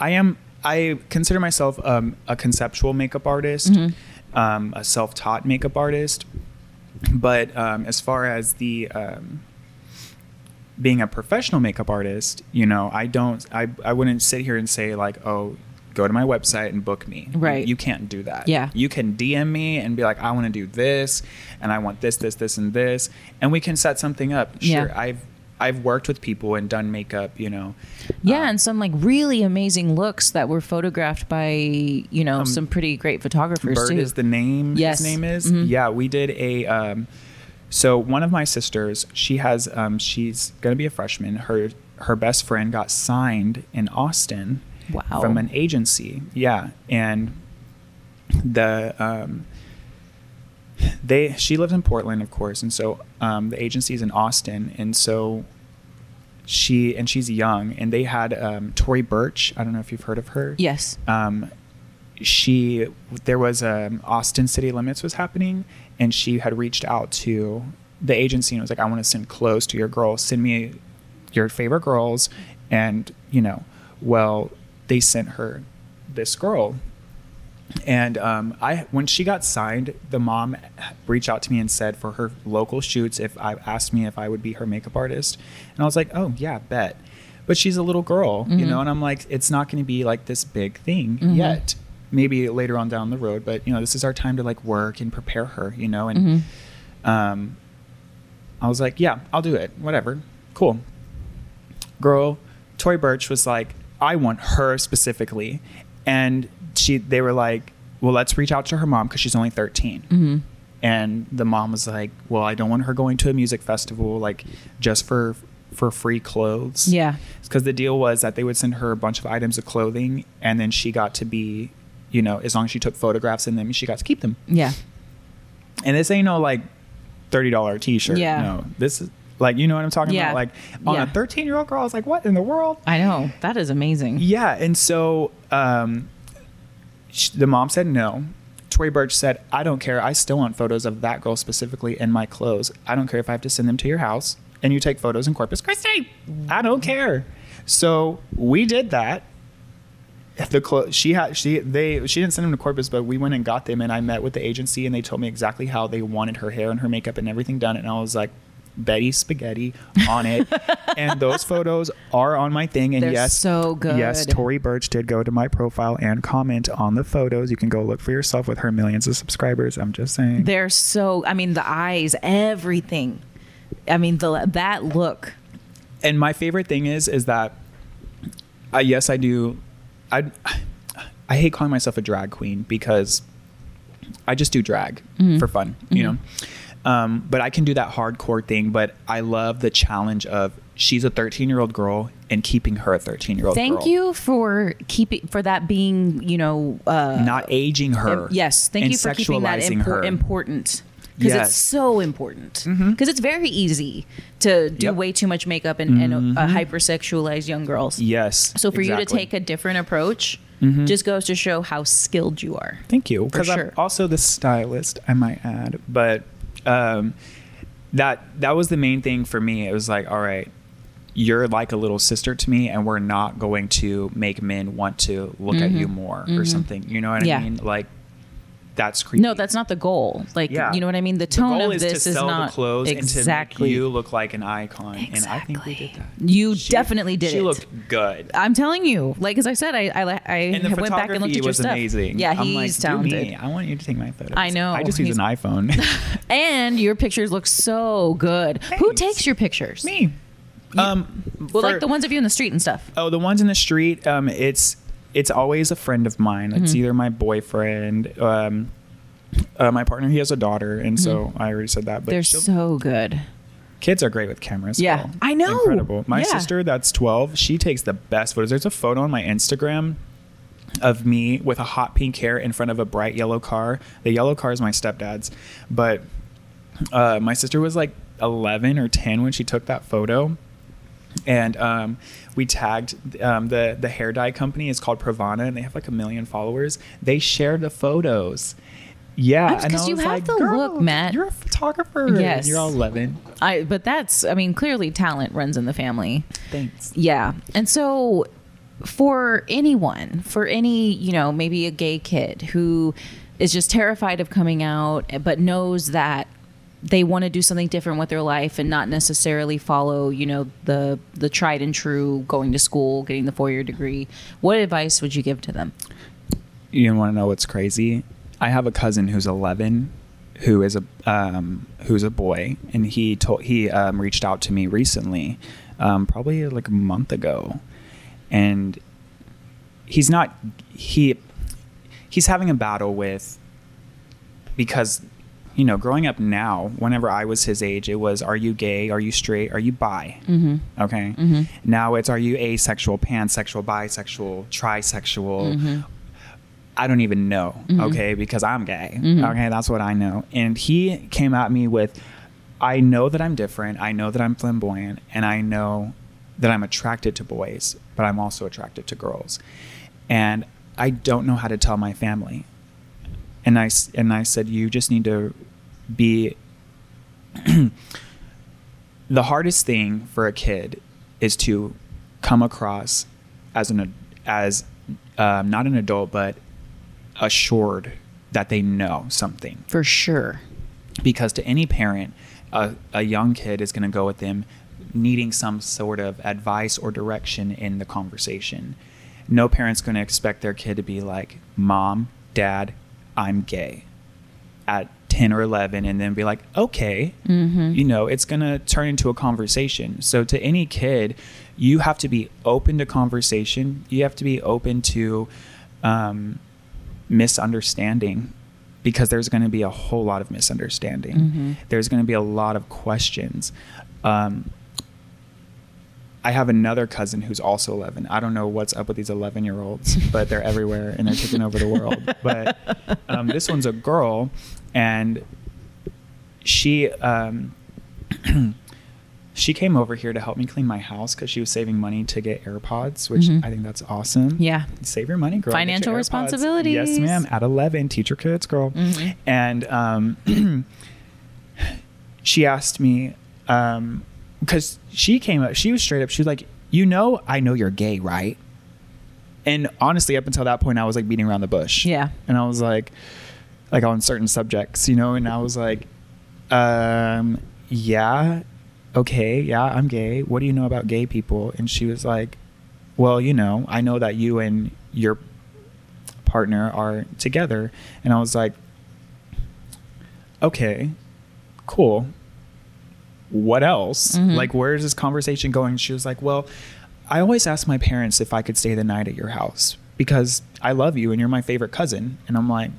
I am. I consider myself um, a conceptual makeup artist, um, a self-taught makeup artist. But um, as far as the um, being a professional makeup artist, you know, I don't, I, I wouldn't sit here and say like, oh, go to my website and book me. Right. You can't do that. Yeah. You can DM me and be like, I want to do this, and I want this, this, this, and this, and we can set something up. Sure. Yeah. I've I've worked with people and done makeup. You know. Yeah, Um, and some like really amazing looks that were photographed by you know Um, some pretty great photographers Bird too. is the name. Yes. His name is. Mhm. Yeah, we did a. Um, so one of my sisters, she has, um, she's gonna be a freshman. Her her best friend got signed in Austin Wow. from an agency. Yeah, and the um, they she lives in Portland, of course, and so um, the agency is in Austin, and so she and she's young, and they had um, Tory Burch. I don't know if you've heard of her yes. um, she there was um, Austin City Limits was happening, and she had reached out to the agency and was like, "I want to send clothes to your girls. Send me your favorite girls." And you know, well, they sent her this girl, and um, I when she got signed, the mom reached out to me and said for her local shoots, if I asked me if I would be her makeup artist, and I was like, "Oh yeah, bet." But she's a little girl, you Mhm. know, and I'm like, it's not going to be like this big thing Mhm. yet. Maybe later on down the road, but you know, this is our time to like work and prepare her, you know, and Mhm. um, I was like, yeah, I'll do it. Whatever. Cool. Girl, Tory Burch was like, I want her specifically. And she, they were like, well, let's reach out to her mom because she's only 13. Mhm. and the mom was like, "Well, I don't want her going to a music festival like just for for free clothes." Yeah. because the deal was that they would send her a bunch of items of clothing, and then she got to be, you know, as long as she took photographs in them, she got to keep them. Yeah. And this ain't no like thirty dollar t shirt. Yeah. No, this is like you know what I'm talking Yeah. about. Like on Yeah. a thirteen year old girl, I was like, what in the world? I know. That is amazing. Yeah, and so um, sh- the mom said no. Tory Burch said, I don't care. I still want photos of that girl specifically in my clothes. I don't care if I have to send them to your house and you take photos in Corpus Christi. I don't care. So we did that. The clo- she had she they she didn't send them to Corpus, but we went and got them, and I met with the agency, and they told me exactly how they wanted her hair and her makeup and everything done, and I was like, Betty Spaghetti on it, and those photos are on my thing, and They're yes, so good. Yes, Tory Burch did go to my profile and comment on the photos. You can go look for yourself with her millions of subscribers. I'm just saying. They're so. I mean, the eyes, everything. I mean, the that look. and my favorite thing is is that I yes I do I I hate calling myself a drag queen because I just do drag Mm-hmm. for fun, you know. Um, but I can do that hardcore thing. But I love the challenge of she's a 13 year old girl and keeping her a 13 year old. Thank you for keeping for that being. You know. Uh, Not aging her. Yes, thank you for keeping that impor- her. important because Yes. it's so important. Because Mhm. it's very easy to do Yep. way too much makeup and, and uh, hypersexualize young girls. Yes. So for you to take a different approach Mhm. just goes to show how skilled you are. Thank you. For Because sure. I'm also the stylist, I might add. But um, that that was the main thing for me. It was like, all right, you're like a little sister to me, and we're not going to make men want to look at Mhm. you more or Mhm. something. You know what Yeah. I mean? Like that's creepy. No, that's not the goal. Like Yeah. you know what I mean. The the tone goal of is this is not the clothes exactly. and to make you look like an icon, and I think we did that. You She- definitely did She it. looked good. I'm telling you, like as I said, I I, I went back and looked at your was stuff. amazing. Yeah, I'm he's like, "Do talented. me. I want you to take my photos. I know, I just use an iPhone. And your pictures look so good. Who takes your pictures? me. Um, Well, like the ones of you in the street and stuff. Oh, the ones in the street. Um, it's it's always a friend of mine. It's Mhm. either my boyfriend, um, uh, my partner. He has a daughter, and so I already said that. But Mm-hmm. They're so good. kids are great with cameras. Yeah, girl. I know. Incredible. My Yeah. sister, that's twelve. She takes the best photos. There's a photo on my Instagram of me with a hot pink hair in front of a bright yellow car. The yellow car is my stepdad's, but uh, my sister was like 11 or 10 when she took that photo and um, we tagged um, the the hair dye company is called Pravana and they have like a million followers. They share the photos. Yeah, That's and 'cause I you have like, the "Girl, look, Matt." You're a photographer. Yes. you're all 11. I but that's I mean clearly talent runs in the family. Thanks. Yeah. And so for anyone, for any, you know, maybe a gay kid who is just terrified of coming out but knows that they want to do something different with their life and not necessarily follow, you know, the the tried and true going to school, getting the four-year degree. What advice would you give to them? You want to know what's crazy? I have a cousin who's 11, who is a um, who's a boy, and he told he um, reached out to me recently, um, probably like a month ago, and he's not he he's having a battle with because you know growing up now whenever i was his age it was are you gay are you straight are you bi Mm-hmm. okay Mhm. now it's are you asexual pansexual bisexual trisexual Mhm. I don't even know, Mhm. okay, because I'm gay. Mhm. Okay, that's what I know. And he came at me with, I know that I'm different. I know that I'm flamboyant. And I know that I'm attracted to boys, but I'm also attracted to girls. And I don't know how to tell my family. And I, and I said, you just need to be. the hardest thing for a kid is to come across as an as um, not an adult but assured that they know something For sure. because to any parent a, a young kid is going to go with them needing some sort of advice or direction in the conversation no parent's going to expect their kid to be like mom dad i'm gay at 10 or 11 and then be like okay Mhm. you know it's going to turn into a conversation so to any kid you have to be open to conversation you have to be open to um, misunderstanding because there's going to be a whole lot of misunderstanding. Mhm. There's going to be a lot of questions. Um, I have another cousin who's also 11. I don't know what's up with these 11 year olds, but they're everywhere and they're taking over the world. But um, this one's a girl, and she um, she came over here to help me clean my house because she was saving money to get AirPods, which Mhm. I think that's awesome. Yeah. Save your money, girl. Financial AirPods. Yes, ma'am. At 11, teach your kids, girl. Mhm. And um, she asked me, because she came up, she was straight up, she was like, You know, I know you're gay, right? And honestly, up until that point, I was like beating around the bush. Yeah. And I was like, like on certain subjects, you know, and I was like, um, yeah, okay, yeah, I'm gay. What do you know about gay people? And she was like, well, you know, I know that you and your partner are together. And I was like, okay, cool. What else? Mhm. Like, where is this conversation going? She was like, well, I always ask my parents if I could stay the night at your house because I love you and you're my favorite cousin. And I'm like,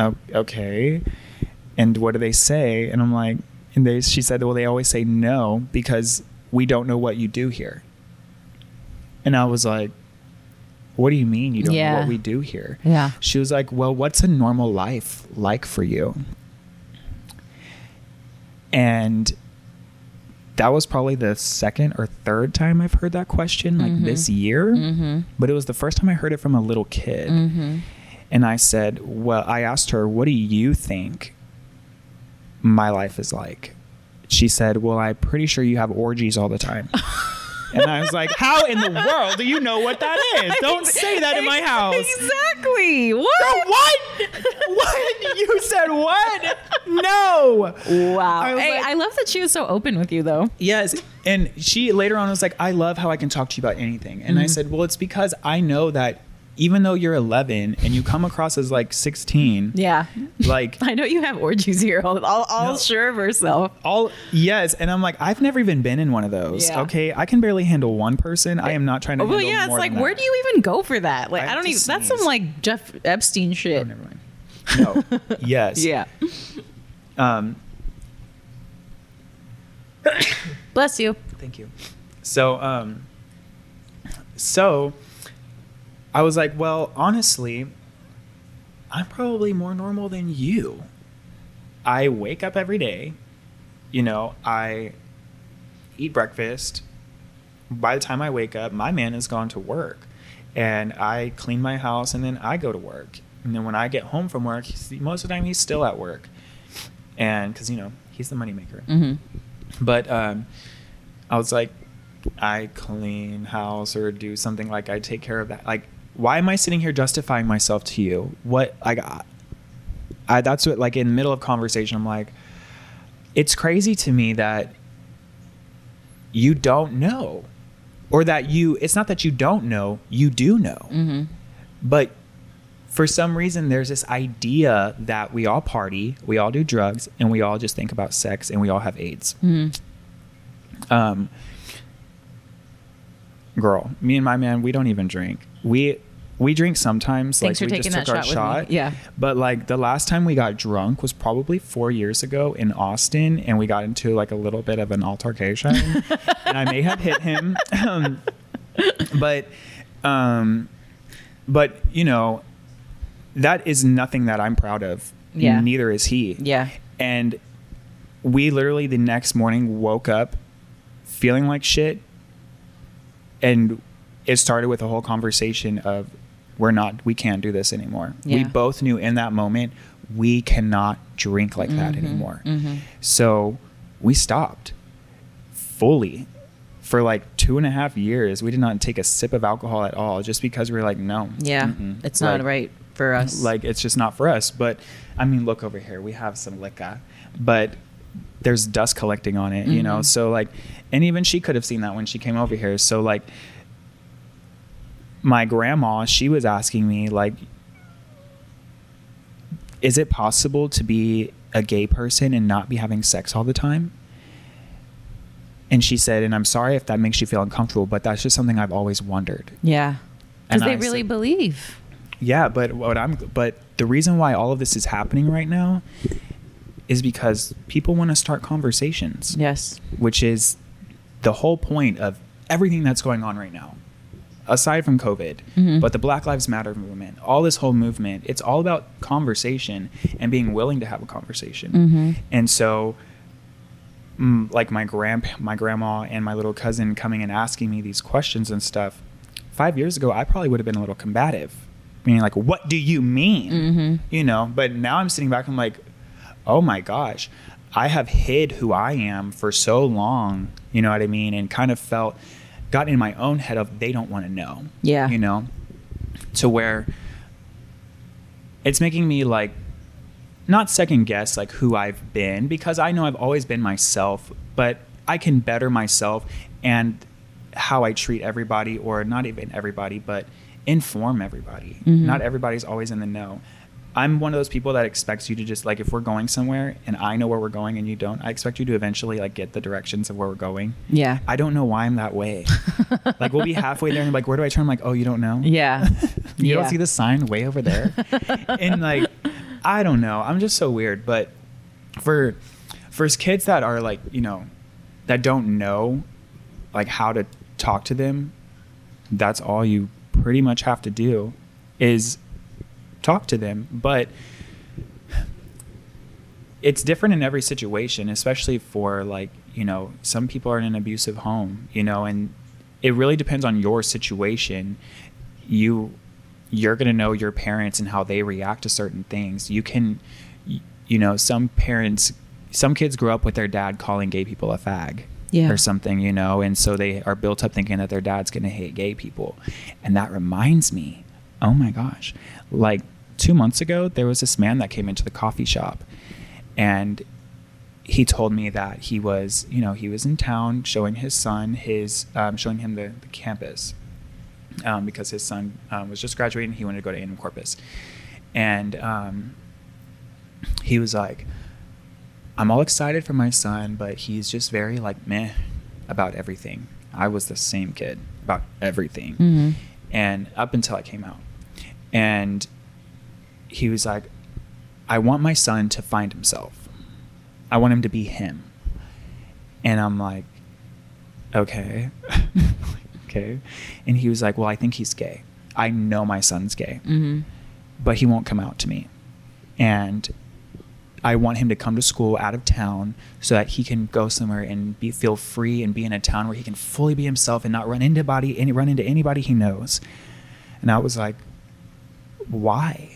oh, okay. And what do they say? And I'm like, and they, she said, well, they always say no because we don't know what you do here. And I was like, what do you mean you don't know what we do here? Yeah. She was like, well, what's a normal life like for you? And that was probably the second or third time I've heard that question, like Mhm. this year. Mm-hmm. But it was the first time I heard it from a little kid. Mm-hmm. And I said, Well, I asked her, What do you think my life is like? She said, Well, I'm pretty sure you have orgies all the time. and I was like, How in the world do you know what that is? Don't say that in my house. Exactly. What? Girl, what? what? You said what? No. Wow. I hey, like- I love that she was so open with you, though. Yes. And she later on was like, I love how I can talk to you about anything. And I Mhm. said, Well, it's because I know that even though you're 11 and you come across as like 16, Yeah. like I know you have orgies here, all, all, all No. sure of herself. all yes and i'm like i've never even been in one of those Yeah. okay i can barely handle one person i am not trying to Well, yeah, it's like, where do you even go for that? Like, I I, don't even, that's some like Jeff Epstein oh, shit. never mind no yes Yeah. um Bless you. thank you so um so i was like well honestly i'm probably more normal than you. I wake up every day you know i eat breakfast. By the time i wake up my man has gone to work and i clean my house and then i go to work. And then when i get home from work most of the time he's still at work. And because you know he's the moneymaker. Mm-hmm. but um, I was like, I clean house or do something like I take care of that. Like, why am I sitting here justifying myself to you? What I got? I that's what like in the middle of conversation. I'm like, it's crazy to me that you don't know, or that you. It's not that you don't know. You do know, Mm-hmm. but for some reason there's this idea that we all party, we all do drugs, and we all just think about sex, and we all have AIDS Mm-hmm. um girl me and my man we don't even drink we we drink sometimes Thanks like for we taking just took that our shot me. Yeah. but like the last time we got drunk was probably four years ago in austin and we got into like a little bit of an altercation and i may have hit him um, but um but you know that is nothing that i'm proud of Yeah. neither is he Yeah. and we literally the next morning woke up feeling like shit and it started with a whole conversation of we're not we can't do this anymore. We both knew in that moment we cannot drink like that Mhm, anymore. Mhm. so we stopped fully for like two and a half years. We did not take a sip of alcohol at all just because we were like no. Yeah. mm-mm. It's not right for us. like it's just not for us. But i mean look over here. We have some liquor. But there's dust collecting on it you know? Mhm. so like and even she could have seen that when she came over here. So like my grandma she was asking me like is it possible to be a gay person and not be having sex all the time and she said and i'm sorry if that makes you feel uncomfortable but that's just something i've always wondered yeah. Because they I really said- believe. yeah, but what I'm but the reason why all of this is happening right now is because people want to start conversations. Yes. Which is the whole point of everything that's going on right now. Aside from COVID, Mhm. but the Black Lives Matter movement, all this whole movement, it's all about conversation and being willing to have a conversation. Mhm. And so mm, like my grand my grandma and my little cousin coming and asking me these questions and stuff. 5 years ago, I probably would have been a little combative. Meaning like, "What do you mean?" Mhm. You know, but now I'm sitting back and I'm like, "Oh my gosh, I have hid who I am for so long." You know what I mean? And kind of felt got in my own head of they don't want to know. Yeah. You know, to where it's making me like not second guess like who I've been because I know I've always been myself, but I can better myself and how I treat everybody or not even everybody, but inform everybody. Mhm. Not everybody's always in the know. I'm one of those people that expects you to just like if we're going somewhere and I know where we're going and you don't, I expect you to eventually like get the directions of where we're going. Yeah. I don't know why I'm that way. like we'll be halfway there and like where do I turn? I'm like, oh, you don't know? Yeah. you Yeah. don't see the sign way over there. and like, I don't know. I'm just so weird. But for for kids that are like, you know, that don't know like how to talk to them, that's all you pretty much have to do is talk to them. But it's different in every situation, especially for like, you know, some people are in an abusive home, you know, and it really depends on your situation. You you're going to know your parents and how they react to certain things. You can you know, some parents some kids grow up with their dad calling gay people a fag Yeah. or something, you know, and so they are built up thinking that their dad's going to hate gay people. And that reminds me, oh my gosh, like 2 months ago there was this man that came into the coffee shop and he told me that he was, you know, he was in town showing his son his, um, showing him the, the campus um, because his son um, was just graduating. He wanted to go to A&M Corpus, and um, he was like, "I'm all excited for my son, but he's just very like meh about everything." I was the same kid about everything, Mhm. and up until I came out, and he was like, "I want my son to find himself." I want him to be him. And I'm like, okay. okay. And he was like, well, I think he's gay. I know my son's gay, Mhm. but he won't come out to me. And I want him to come to school out of town so that he can go somewhere and be feel free and be in a town where he can fully be himself and not run into body any run into anybody he knows. And I was like, why?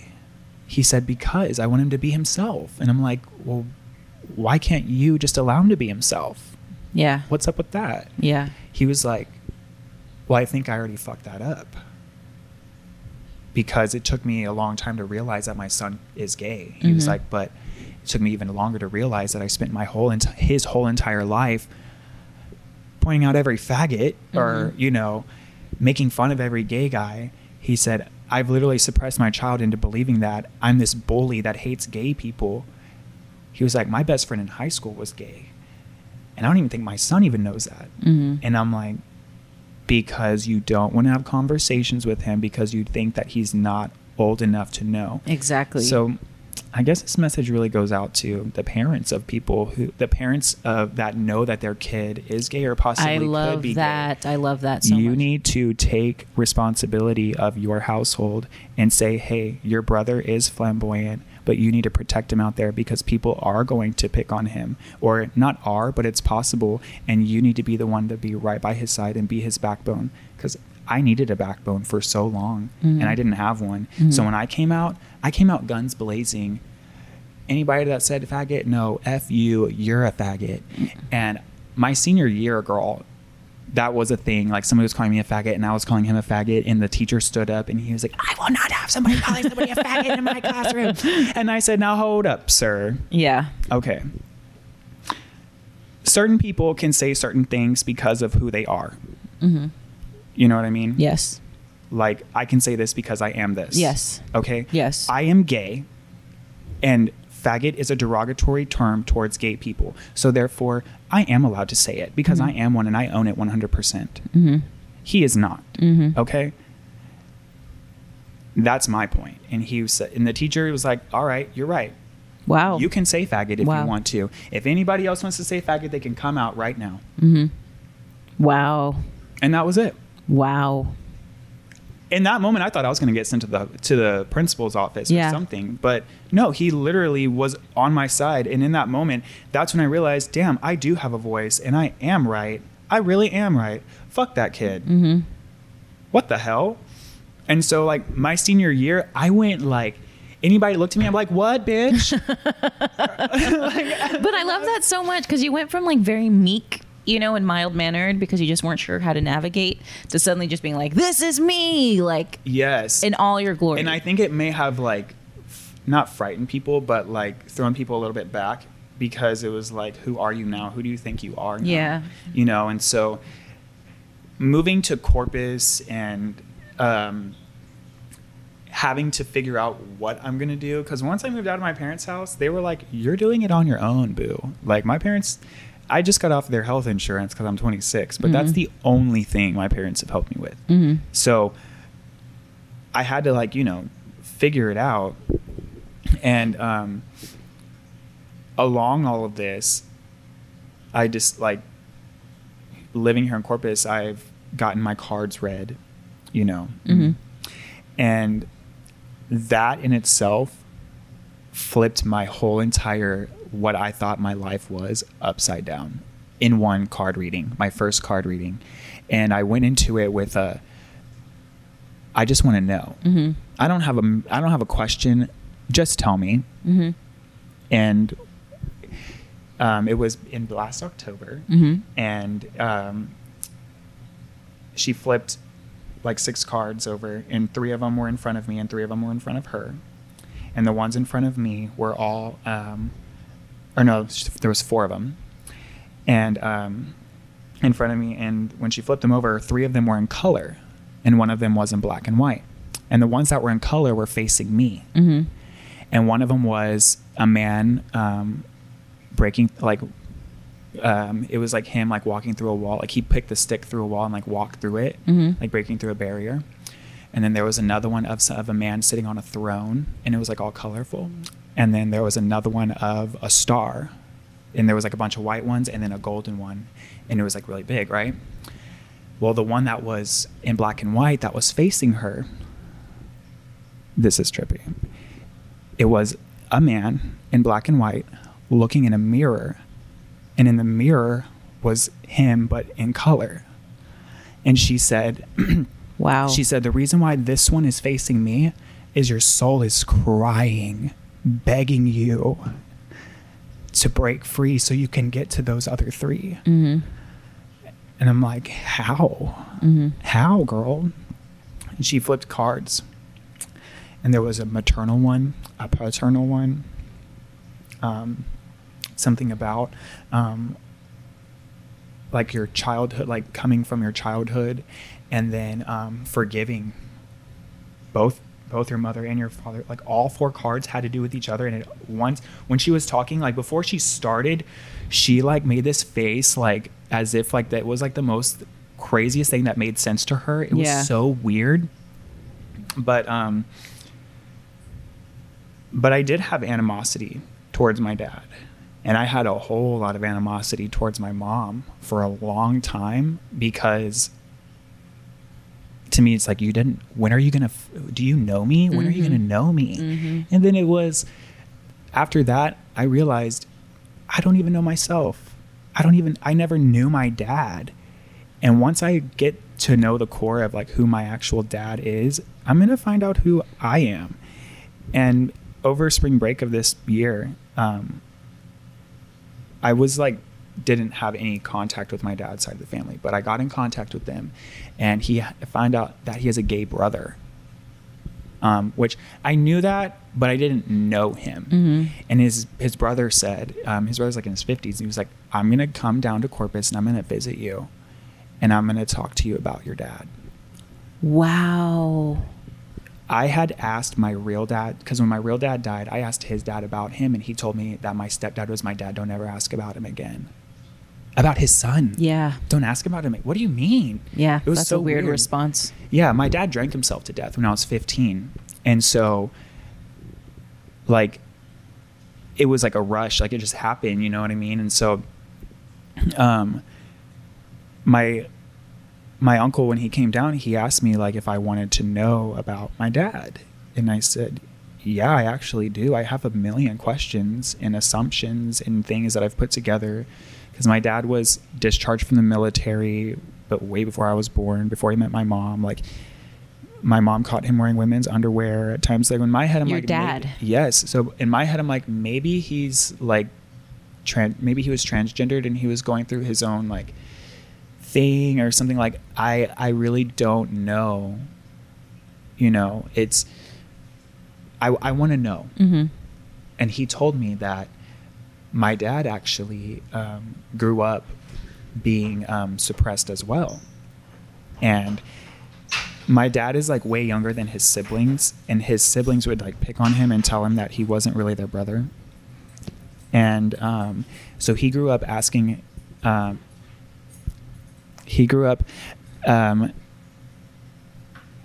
He said, because I want him to be himself. And I'm like, well, why can't you just allow him to be himself? Yeah. What's up with that? Yeah. He was like, well, I think I already fucked that up. Because it took me a long time to realize that my son is gay. He was Mhm. like, but it took me even longer to realize that I spent my whole enti- his whole entire life pointing out every faggot or Mhm. you know making fun of every gay guy. He said, I've literally suppressed my child into believing that I'm this bully that hates gay people. He was like, my best friend in high school was gay. And I don't even think my son even knows that. Mhm. And I'm like, because you don't want to have conversations with him because you think that he's not old enough to know. Exactly. So I guess this message really goes out to the parents of people who, the parents of that know that their kid is gay or possibly I could love be that. gay. I love that so you much. need to take responsibility of your household and say, hey, your brother is flamboyant, but you need to protect him out there because people are going to pick on him. Or not are, but it's possible. And you need to be the one to be right by his side and be his backbone. Because I needed a backbone for so long Mhm. and I didn't have one. Mhm. So when I came out, I came out guns blazing. Anybody that said faggot, no, F you, you're a faggot. And my senior year, girl, that was a thing. Like somebody was calling me a faggot, and I was calling him a faggot. And the teacher stood up, and he was like, "I will not have somebody calling somebody a faggot in my classroom." And I said, "Now hold up, sir. Yeah. Okay. Certain people can say certain things because of who they are. hmm You know what I mean? Yes. Like I can say this because I am this. Yes. Okay. Yes. I am gay, and faggot is a derogatory term towards gay people. So therefore, I am allowed to say it because Mhm. I am one and I own it 100%. hmm He is not. hmm Okay? That's my point. And he was, and the teacher was like, "All right, you're right. Wow. You can say faggot if Wow. you want to. If anybody else wants to say faggot, they can come out right now." Mm-hmm. Wow. And that was it. Wow. in that moment, I thought I was going to get sent to the to the principal's office Yeah. or something. But no, he literally was on my side. And in that moment, that's when I realized, damn, I do have a voice, and I am right. I really am right. Fuck that kid. Mm-hmm. What the hell? And so, like my senior year, I went like. Anybody looked at me, I'm like, "What, bitch?" But I love that so much because you went from like very meek, you know, and mild mannered because you just weren't sure how to navigate to suddenly just being like, "This is me," like yes, in all your glory. and I think it may have like f- not frightened people, but like thrown people a little bit back because it was like, who are you now? Who do you think you are? Now? Yeah. you know, and so moving to Corpus and um, having to figure out what I'm gonna do because once I moved out of my parents' house, they were like, "You're doing it on your own, boo." Like my parents. I just got off their health insurance because I'm 26, but that's Mhm. the only thing my parents have helped me with. hmm So I had to like, you know, figure it out. And um along all of this, I just like living here in Corpus, I've gotten my cards read, you know. Mhm. And that in itself flipped my whole entire what I thought my life was upside down in one card reading, my first card reading. And I went into it with a I just want to know. hmm I don't have a I don't have a question. Just tell me. hmm And um, it was in last October, hmm and um, she flipped like six cards over, and three of them were in front of me, and three of them were in front of her. And the ones in front of me were all, um, or no, there was four of them, and um, in front of me. And when she flipped them over, three of them were in color, and one of them was in black and white. And the ones that were in color were facing me hmm and one of them was a man um, breaking like um, it was like him like walking through a wall like he picked the stick through a wall and like walked through it Mhm. like breaking through a barrier and then there was another one of, of a man sitting on a throne and it was like all colorful and then there was another one of a star and there was like a bunch of white ones and then a golden one and it was like really big right? Well the one that was in black and white that was facing her this is trippy. It was a man in black and white looking in a mirror and in the mirror was him but in color. And she said Wow. she said the reason why this one is facing me is your soul is crying begging you to break free so you can get to those other 3 hmm and i'm like how? Hmm how girl? And she flipped cards. And there was a maternal one a paternal one um, something about um, like your childhood like coming from your childhood and then um, forgiving both both your mother and your father like all four cards had to do with each other and it once when she was talking like before she started she like made this face like as if like that was like the most craziest thing that made sense to her it Yeah. was so weird but um but I did have animosity towards my dad. And I had a whole lot of animosity towards my mom for a long time because to me it's like you didn't when are you going to do you know me? When are you going to know me? Mhm. And then it was after that I realized I don't even know myself. I don't even I never knew my dad. And once I get to know the core of like who my actual dad is, I'm going to find out who I am. And over spring break of this year, um, I was like, didn't have any contact with my dad's side of the family, but I got in contact with them, and he found out that he has a gay brother. Um, which I knew that, but I didn't know him. Mhm. And his his brother said, um, his brother's like in his fifties, and he was like, "I'm gonna come down to Corpus and I'm gonna visit you, and I'm gonna talk to you about your dad." Wow. I had asked my real dad because when my real dad died, I asked his dad about him, and he told me that my stepdad was my dad. Don't ever ask about him again. About his son. Yeah. Don't ask about him. What do you mean? Yeah. It was that's so a weird, weird. response. Yeah, my dad drank himself to death when I was 15, And so, like, it was like a rush, like it just happened, you know what I mean? And so, um, my my uncle when he came down he asked me like if i wanted to know about my dad and i said yeah i actually do i have a million questions and assumptions and things that i've put together because my dad was discharged from the military but way before i was born before he met my mom like my mom caught him wearing women's underwear at times like in my head i'm Your like dad. yes so in my head i'm like maybe he's like tran- maybe he was transgendered and he was going through his own like thing or something like I I really don't know. You know, it's I I want to know. Mm-hmm. And he told me that my dad actually um, grew up being um, suppressed as well, and my dad is like way younger than his siblings, and his siblings would like pick on him and tell him that he wasn't really their brother. And um, so he grew up asking. Um, he grew up um,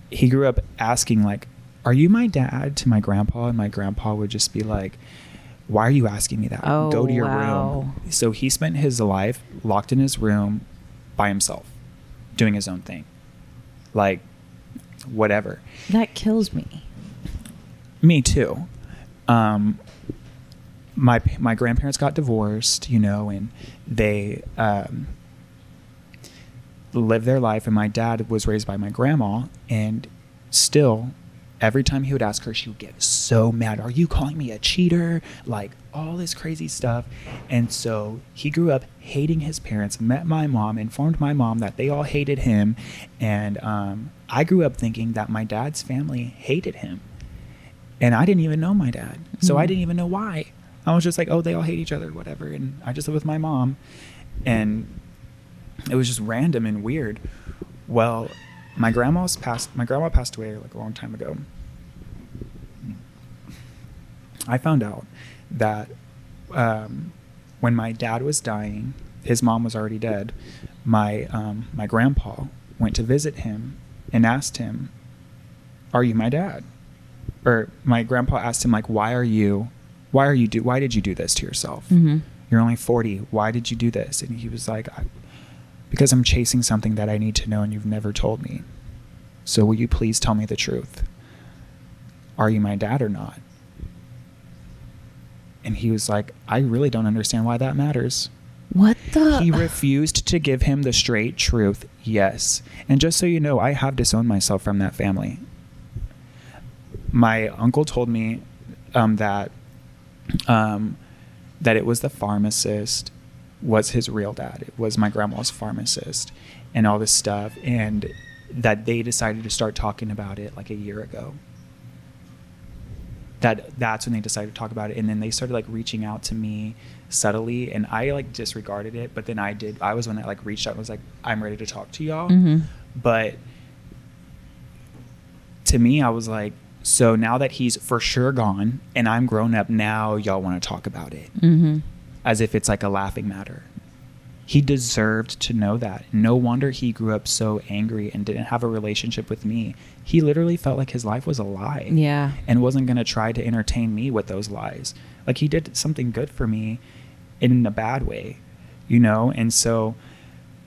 he grew up asking like are you my dad to my grandpa and my grandpa would just be like why are you asking me that Oh, go to your wow. room so he spent his life locked in his room by himself doing his own thing like whatever That kills me. me too. Um, my my grandparents got divorced, you know, and they um, lived their life. And my dad was raised by my grandma, and still, every time he would ask her, she would get so mad. Are you calling me a cheater? Like all this crazy stuff. And so he grew up hating his parents. Met my mom, informed my mom that they all hated him, and um, I grew up thinking that my dad's family hated him and I didn't even know my dad, so I Mhm. didn't even know why. I was just like, oh, they all hate each other, whatever, and I just live with my mom, and it was just random and weird. Well, my grandma's passed. My grandma passed away like a long time ago. I found out that um, when my dad was dying, his mom was already dead. My um, my grandpa went to visit him and asked him, "Are you my dad?" Or my grandpa asked him like, "Why are you? Why are you do? Why did you do this to yourself? Mm-hmm. You're only 40. Why did you do this?" And he was like, I, "Because I'm chasing something that I need to know, and you've never told me. So will you please tell me the truth? Are you my dad or not?" And he was like, "I really don't understand why that matters." What the? he refused to give him the straight truth. Yes. And just so you know, I have disowned myself from that family. My uncle told me um, that um, that it was the pharmacist was his real dad. It was my grandma's pharmacist and all this stuff and that they decided to start talking about it like a year ago. That that's when they decided to talk about it and then they started like reaching out to me subtly and I like disregarded it, but then I did I was when I like reached out and was like I'm ready to talk to y'all. Mhm. But to me I was like so now that he's for sure gone and I'm grown up now y'all want to talk about it Mm-hmm. As if it's like a laughing matter. He deserved to know that. No wonder he grew up so angry and didn't have a relationship with me. He literally felt like his life was a lie. Yeah. And wasn't going to try to entertain me with those lies. Like he did something good for me in a bad way, you know? And so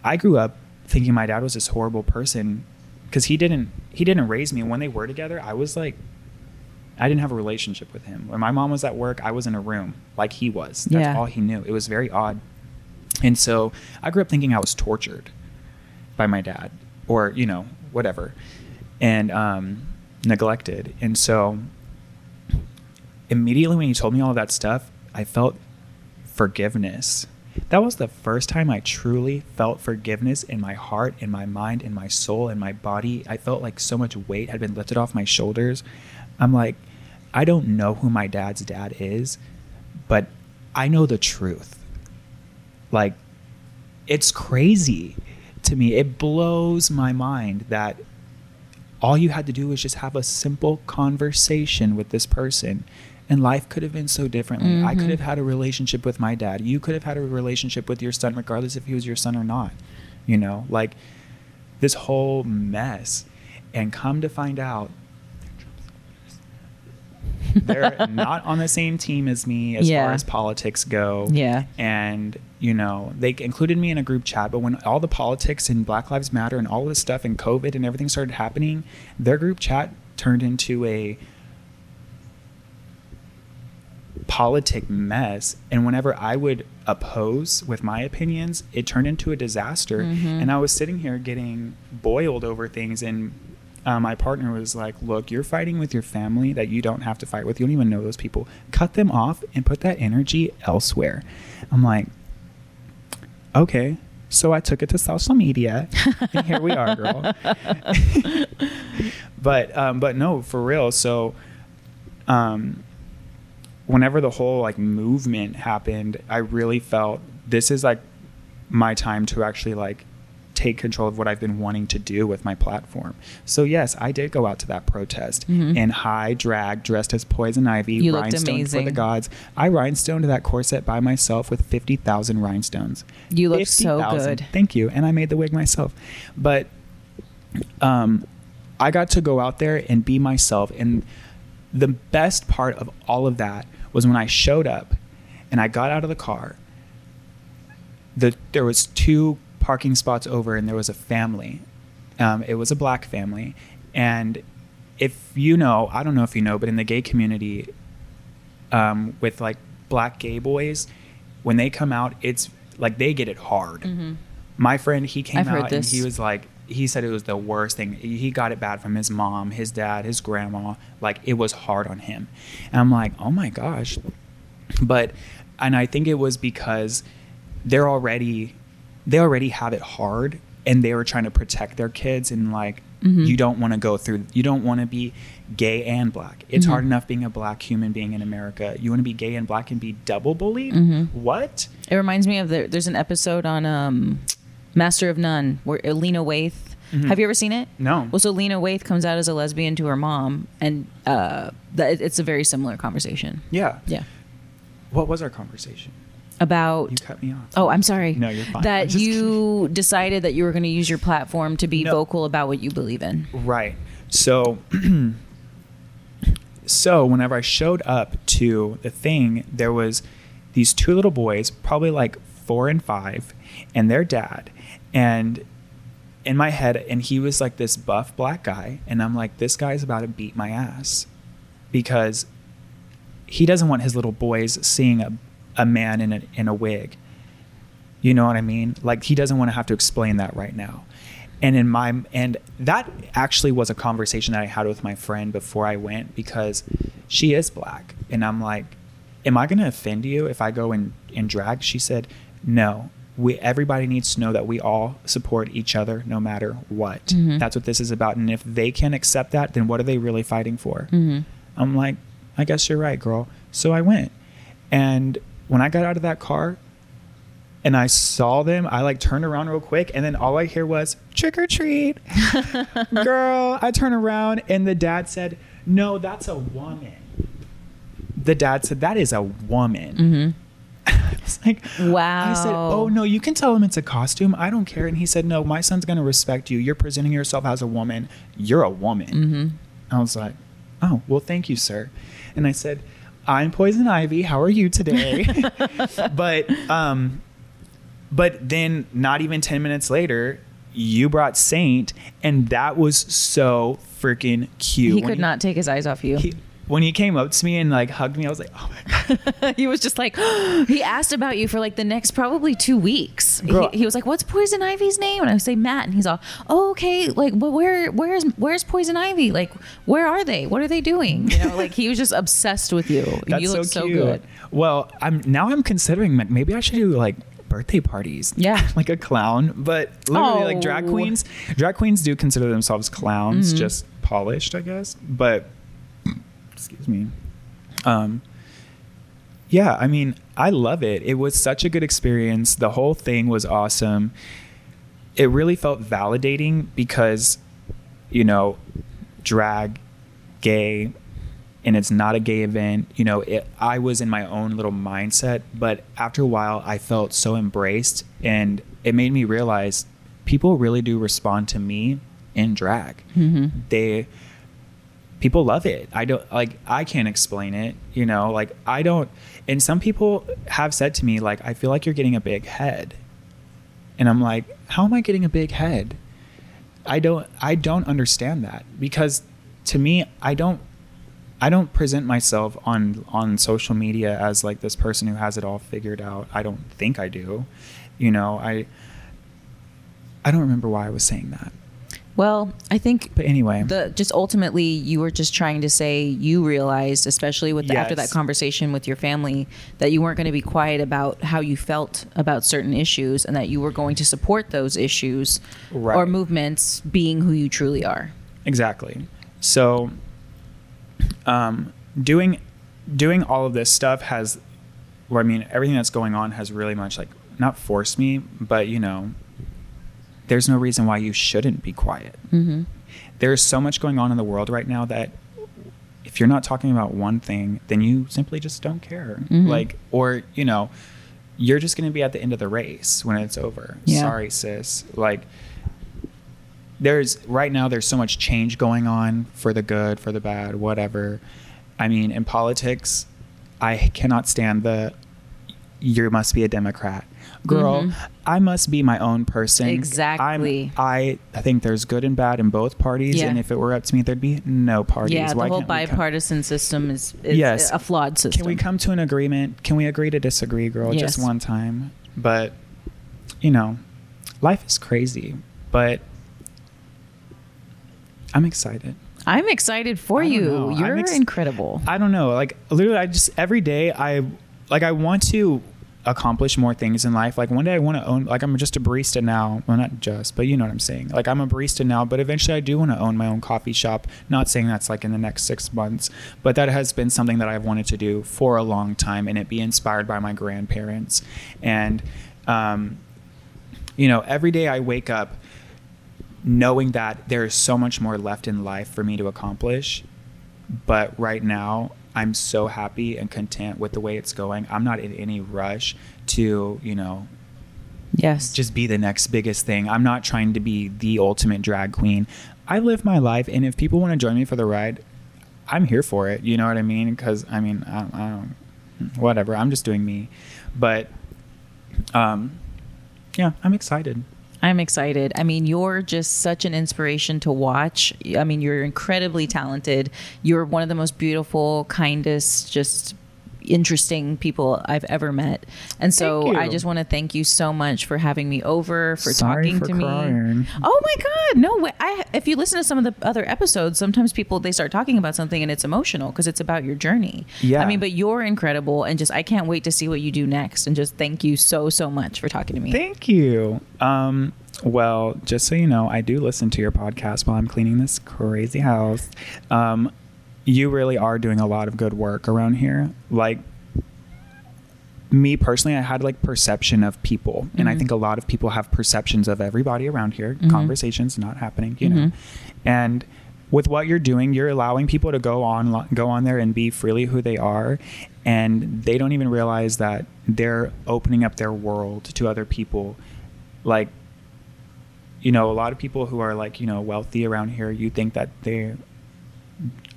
I grew up thinking my dad was this horrible person because he didn't he didn't raise me when they were together i was like i didn't have a relationship with him when my mom was at work i was in a room like he was that's Yeah. all he knew it was very odd and so i grew up thinking i was tortured by my dad or you know whatever and um, neglected and so immediately when he told me all of that stuff i felt forgiveness that was the first time I truly felt forgiveness in my heart, in my mind, in my soul, in my body. I felt like so much weight had been lifted off my shoulders. I'm like, I don't know who my dad's dad is, but I know the truth. Like, it's crazy to me. It blows my mind that all you had to do was just have a simple conversation with this person and life could have been so differently i could Mhm. have had a relationship with my dad you could have had a relationship with your son regardless if he was your son or not you know like this whole mess and come to find out They're not on the same team as me as Yeah. far as politics go. Yeah. And, you know, they included me in a group chat, but when all the politics and Black Lives Matter and all this stuff and COVID and everything started happening, their group chat turned into a politic mess and whenever i would oppose with my opinions it turned into a disaster Mhm. and i was sitting here getting boiled over things and uh, my partner was like look you're fighting with your family that you don't have to fight with. You don't even know those people. Cut them off and put that energy elsewhere. I'm like okay. So i took it to social media and here we are girl. But um, but no, for real. So, um, whenever the whole like movement happened, I really felt this is like my time to actually like take control of what I've been wanting to do with my platform. So yes, I did go out to that protest Mhm. in high drag, dressed as poison ivy, You looked rhinestoned for the gods. I rhinestoned that corset by myself with fifty thousand rhinestones. You looked so 50,000. good. Thank you. And I made the wig myself. But um, I got to go out there and be myself. And the best part of all of that was when I showed up and I got out of the car. The, there was two parking spots over and there was a family. Um, it was a black family. And if you know, I don't know if you know, but in the gay community, um, with like black gay boys, when they come out, it's like they get it hard. Mhm. My friend, he came I've out and he was like, he said it was the worst thing. He got it bad from his mom, his dad, his grandma. Like it was hard on him. And I'm like, oh my gosh. But, and I think it was because they're already, they already have it hard and they were trying to protect their kids and like, Mhm. you don't want to go through, you don't want to be gay and black. It's Mhm. hard enough being a black human being in America. You want to be gay and black and be double bullied? Mhm. What? It reminds me of the, there's an episode on um, Master of None where Lena Waithe. Mhm. Have you ever seen it? No. Well, so Lena Waithe comes out as a lesbian to her mom, and uh, that it's a very similar conversation. Yeah. Yeah, What was our conversation? About You cut me off. Oh, I'm sorry. No, you're fine. That you decided that you were going to use your platform to be No. vocal about what you believe in. Right. So, so whenever I showed up to the thing, there was these two little boys, probably like four and five, and their dad, and in my head, and he was like this buff black guy, and I'm like, this guy's about to beat my ass because he doesn't want his little boys seeing a, a man in a in a wig. You know what I mean? Like he doesn't want to have to explain that right now. And in my and that actually was a conversation that I had with my friend before I went because she is black and I'm like, am I going to offend you if I go in in drag? She said, "No. We everybody needs to know that we all support each other no matter what. Mhm. That's what this is about. And if they can't accept that, then what are they really fighting for?" Mm-hmm. I'm like, I guess you're right, girl. So I went. And when I got out of that car and I saw them, I like turned around real quick and then all I hear was trick or treat. girl, I turn around and the dad said, No, that's a woman. The dad said, That is a woman. Mm-hmm. I was like, Wow. I said, Oh, no, you can tell him it's a costume. I don't care. And he said, No, my son's going to respect you. You're presenting yourself as a woman. You're a woman. Mm-hmm. I was like, oh, well, thank you, sir. And I said, I'm Poison Ivy. How are you today? but um, but then not even 10 minutes later, you brought Saint, and that was so freaking cute. He could not take his eyes off you. He, when he came up to me and like hugged me, I was like, oh my god. he was just like he asked about you for like the next probably two weeks. Girl. He, he was like, "What's Poison Ivy's name?" And I would say Matt, and he's all, "Oh, okay. Like, but where, where's, where's Poison Ivy? Like, where are they? What are they doing?" You know, like he was just obsessed with you. That's you so look so, cute. good. Well, I'm now I'm considering like, maybe I should do like birthday parties. Yeah. like a clown. But literally like drag Oh. queens drag queens do consider themselves clowns, Mhm. just polished, I guess. But excuse me. Um yeah, I mean, I love it. It was such a good experience. The whole thing was awesome. It really felt validating because, you know, drag, gay, and it's not a gay event. You know, it, I was in my own little mindset, but after a while, I felt so embraced, and it made me realize people really do respond to me in drag. Mm-hmm. They people love it. I don't like I can't explain it, you know, like I don't and some people have said to me like I feel like you're getting a big head. And I'm like, how am I getting a big head? I don't I don't understand that because to me I don't I don't present myself on on social media as like this person who has it all figured out. I don't think I do. You know, I I don't remember why I was saying that. Well, I think But anyway, the just ultimately you were just trying to say you realized especially with the, after that conversation with your family that you weren't going to be quiet about how you felt about certain issues and that you were going to support those issues or movements being who you truly are. Exactly. So, um, doing doing all of this stuff has, or I mean, everything that's going on has really much like not forced me, but you know, there's no reason why you shouldn't be quiet. mm-hmm. There's so much going on in the world right now that if you're not talking about one thing, then you simply just don't care. Mhm. Like, or you know, you're just going to be at the end of the race when it's over. Yeah. Sorry, sis. Like, there's right now there's so much change going on for the good, for the bad, whatever. I mean, in politics, I cannot stand the you must be a Democrat. Girl, Mhm. I must be my own person. Exactly. I'm, I I think there's good and bad in both parties, Yeah. and if it were up to me, there'd be no parties. yeah the whole bipartisan system is, is Yes. a flawed system Can we come to an agreement? Can we agree to disagree, girl? Yes. Just one time. But you know, life is crazy. But I'm excited. i'm excited for you know. You're ex- incredible I don't know. Like literally, I just every day I like I want to accomplish more things in life. Like one day I want to own. Like I'm just a barista now. Well, not just, but you know what I'm saying. Like I'm a barista now, but eventually I do want to own my own coffee shop. Not saying that's like in the next six months, but that has been something that I've wanted to do for a long time, and it be inspired by my grandparents. And um, you know, every day I wake up knowing that there is so much more left in life for me to accomplish. But right now, I'm so happy and content with the way it's going. I'm not in any rush to, you know, yes just be the next biggest thing. I'm not trying to be the ultimate drag queen. I live my life, and if people want to join me for the ride, I'm here for it. You know what I mean? Because I mean, I, I don't, whatever. I'm just doing me. But, um, yeah, I'm excited. I'm excited. I mean, you're just such an inspiration to watch. I mean, you're incredibly talented. You're one of the most beautiful, kindest, just interesting people I've ever met. And so I just want to thank you so much for having me over, for Sorry talking for to me. Oh my god, no way. I if you listen to some of the other episodes, sometimes people they start talking about something and it's emotional because it's about your journey. Yeah. I mean, but you're incredible and just I can't wait to see what you do next and just thank you so so much for talking to me. Thank you. Um, well, just so you know, I do listen to your podcast while I'm cleaning this crazy house. Um, you really are doing a lot of good work around here. Like me personally, I had like perception of people, and I Mhm. think a lot of people have perceptions of everybody around here. Mhm. Conversations not happening, you know. Mhm. And with what you're doing, you're allowing people to go on go on there and be freely who they are, and they don't even realize that they're opening up their world to other people. Like, you know, a lot of people who are like you know wealthy around here, you think that they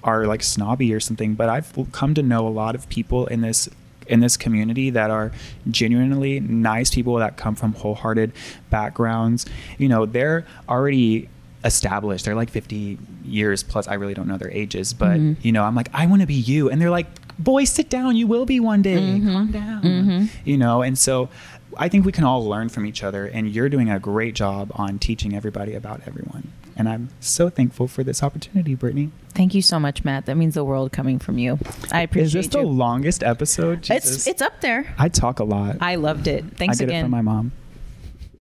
are like snobby or something, but I've come to know a lot of people in this in this community that are genuinely nice people that come from wholehearted backgrounds. You know, they're already established. They're like 50 years plus. I really don't know their ages, but Mhm. you know, I'm like, I want to be you. And they're like, boy, sit down. You will be one day. Mhm. Calm down. Mhm. You know, and so I think we can all learn from each other. And you're doing a great job on teaching everybody about everyone. And I'm so thankful for this opportunity, Brittany. Thank you so much, Matt. That means the world coming from you. I appreciate Is this the longest episode? It's it's up there. I talk a lot. I loved it. Thanks I get again. it from my mom.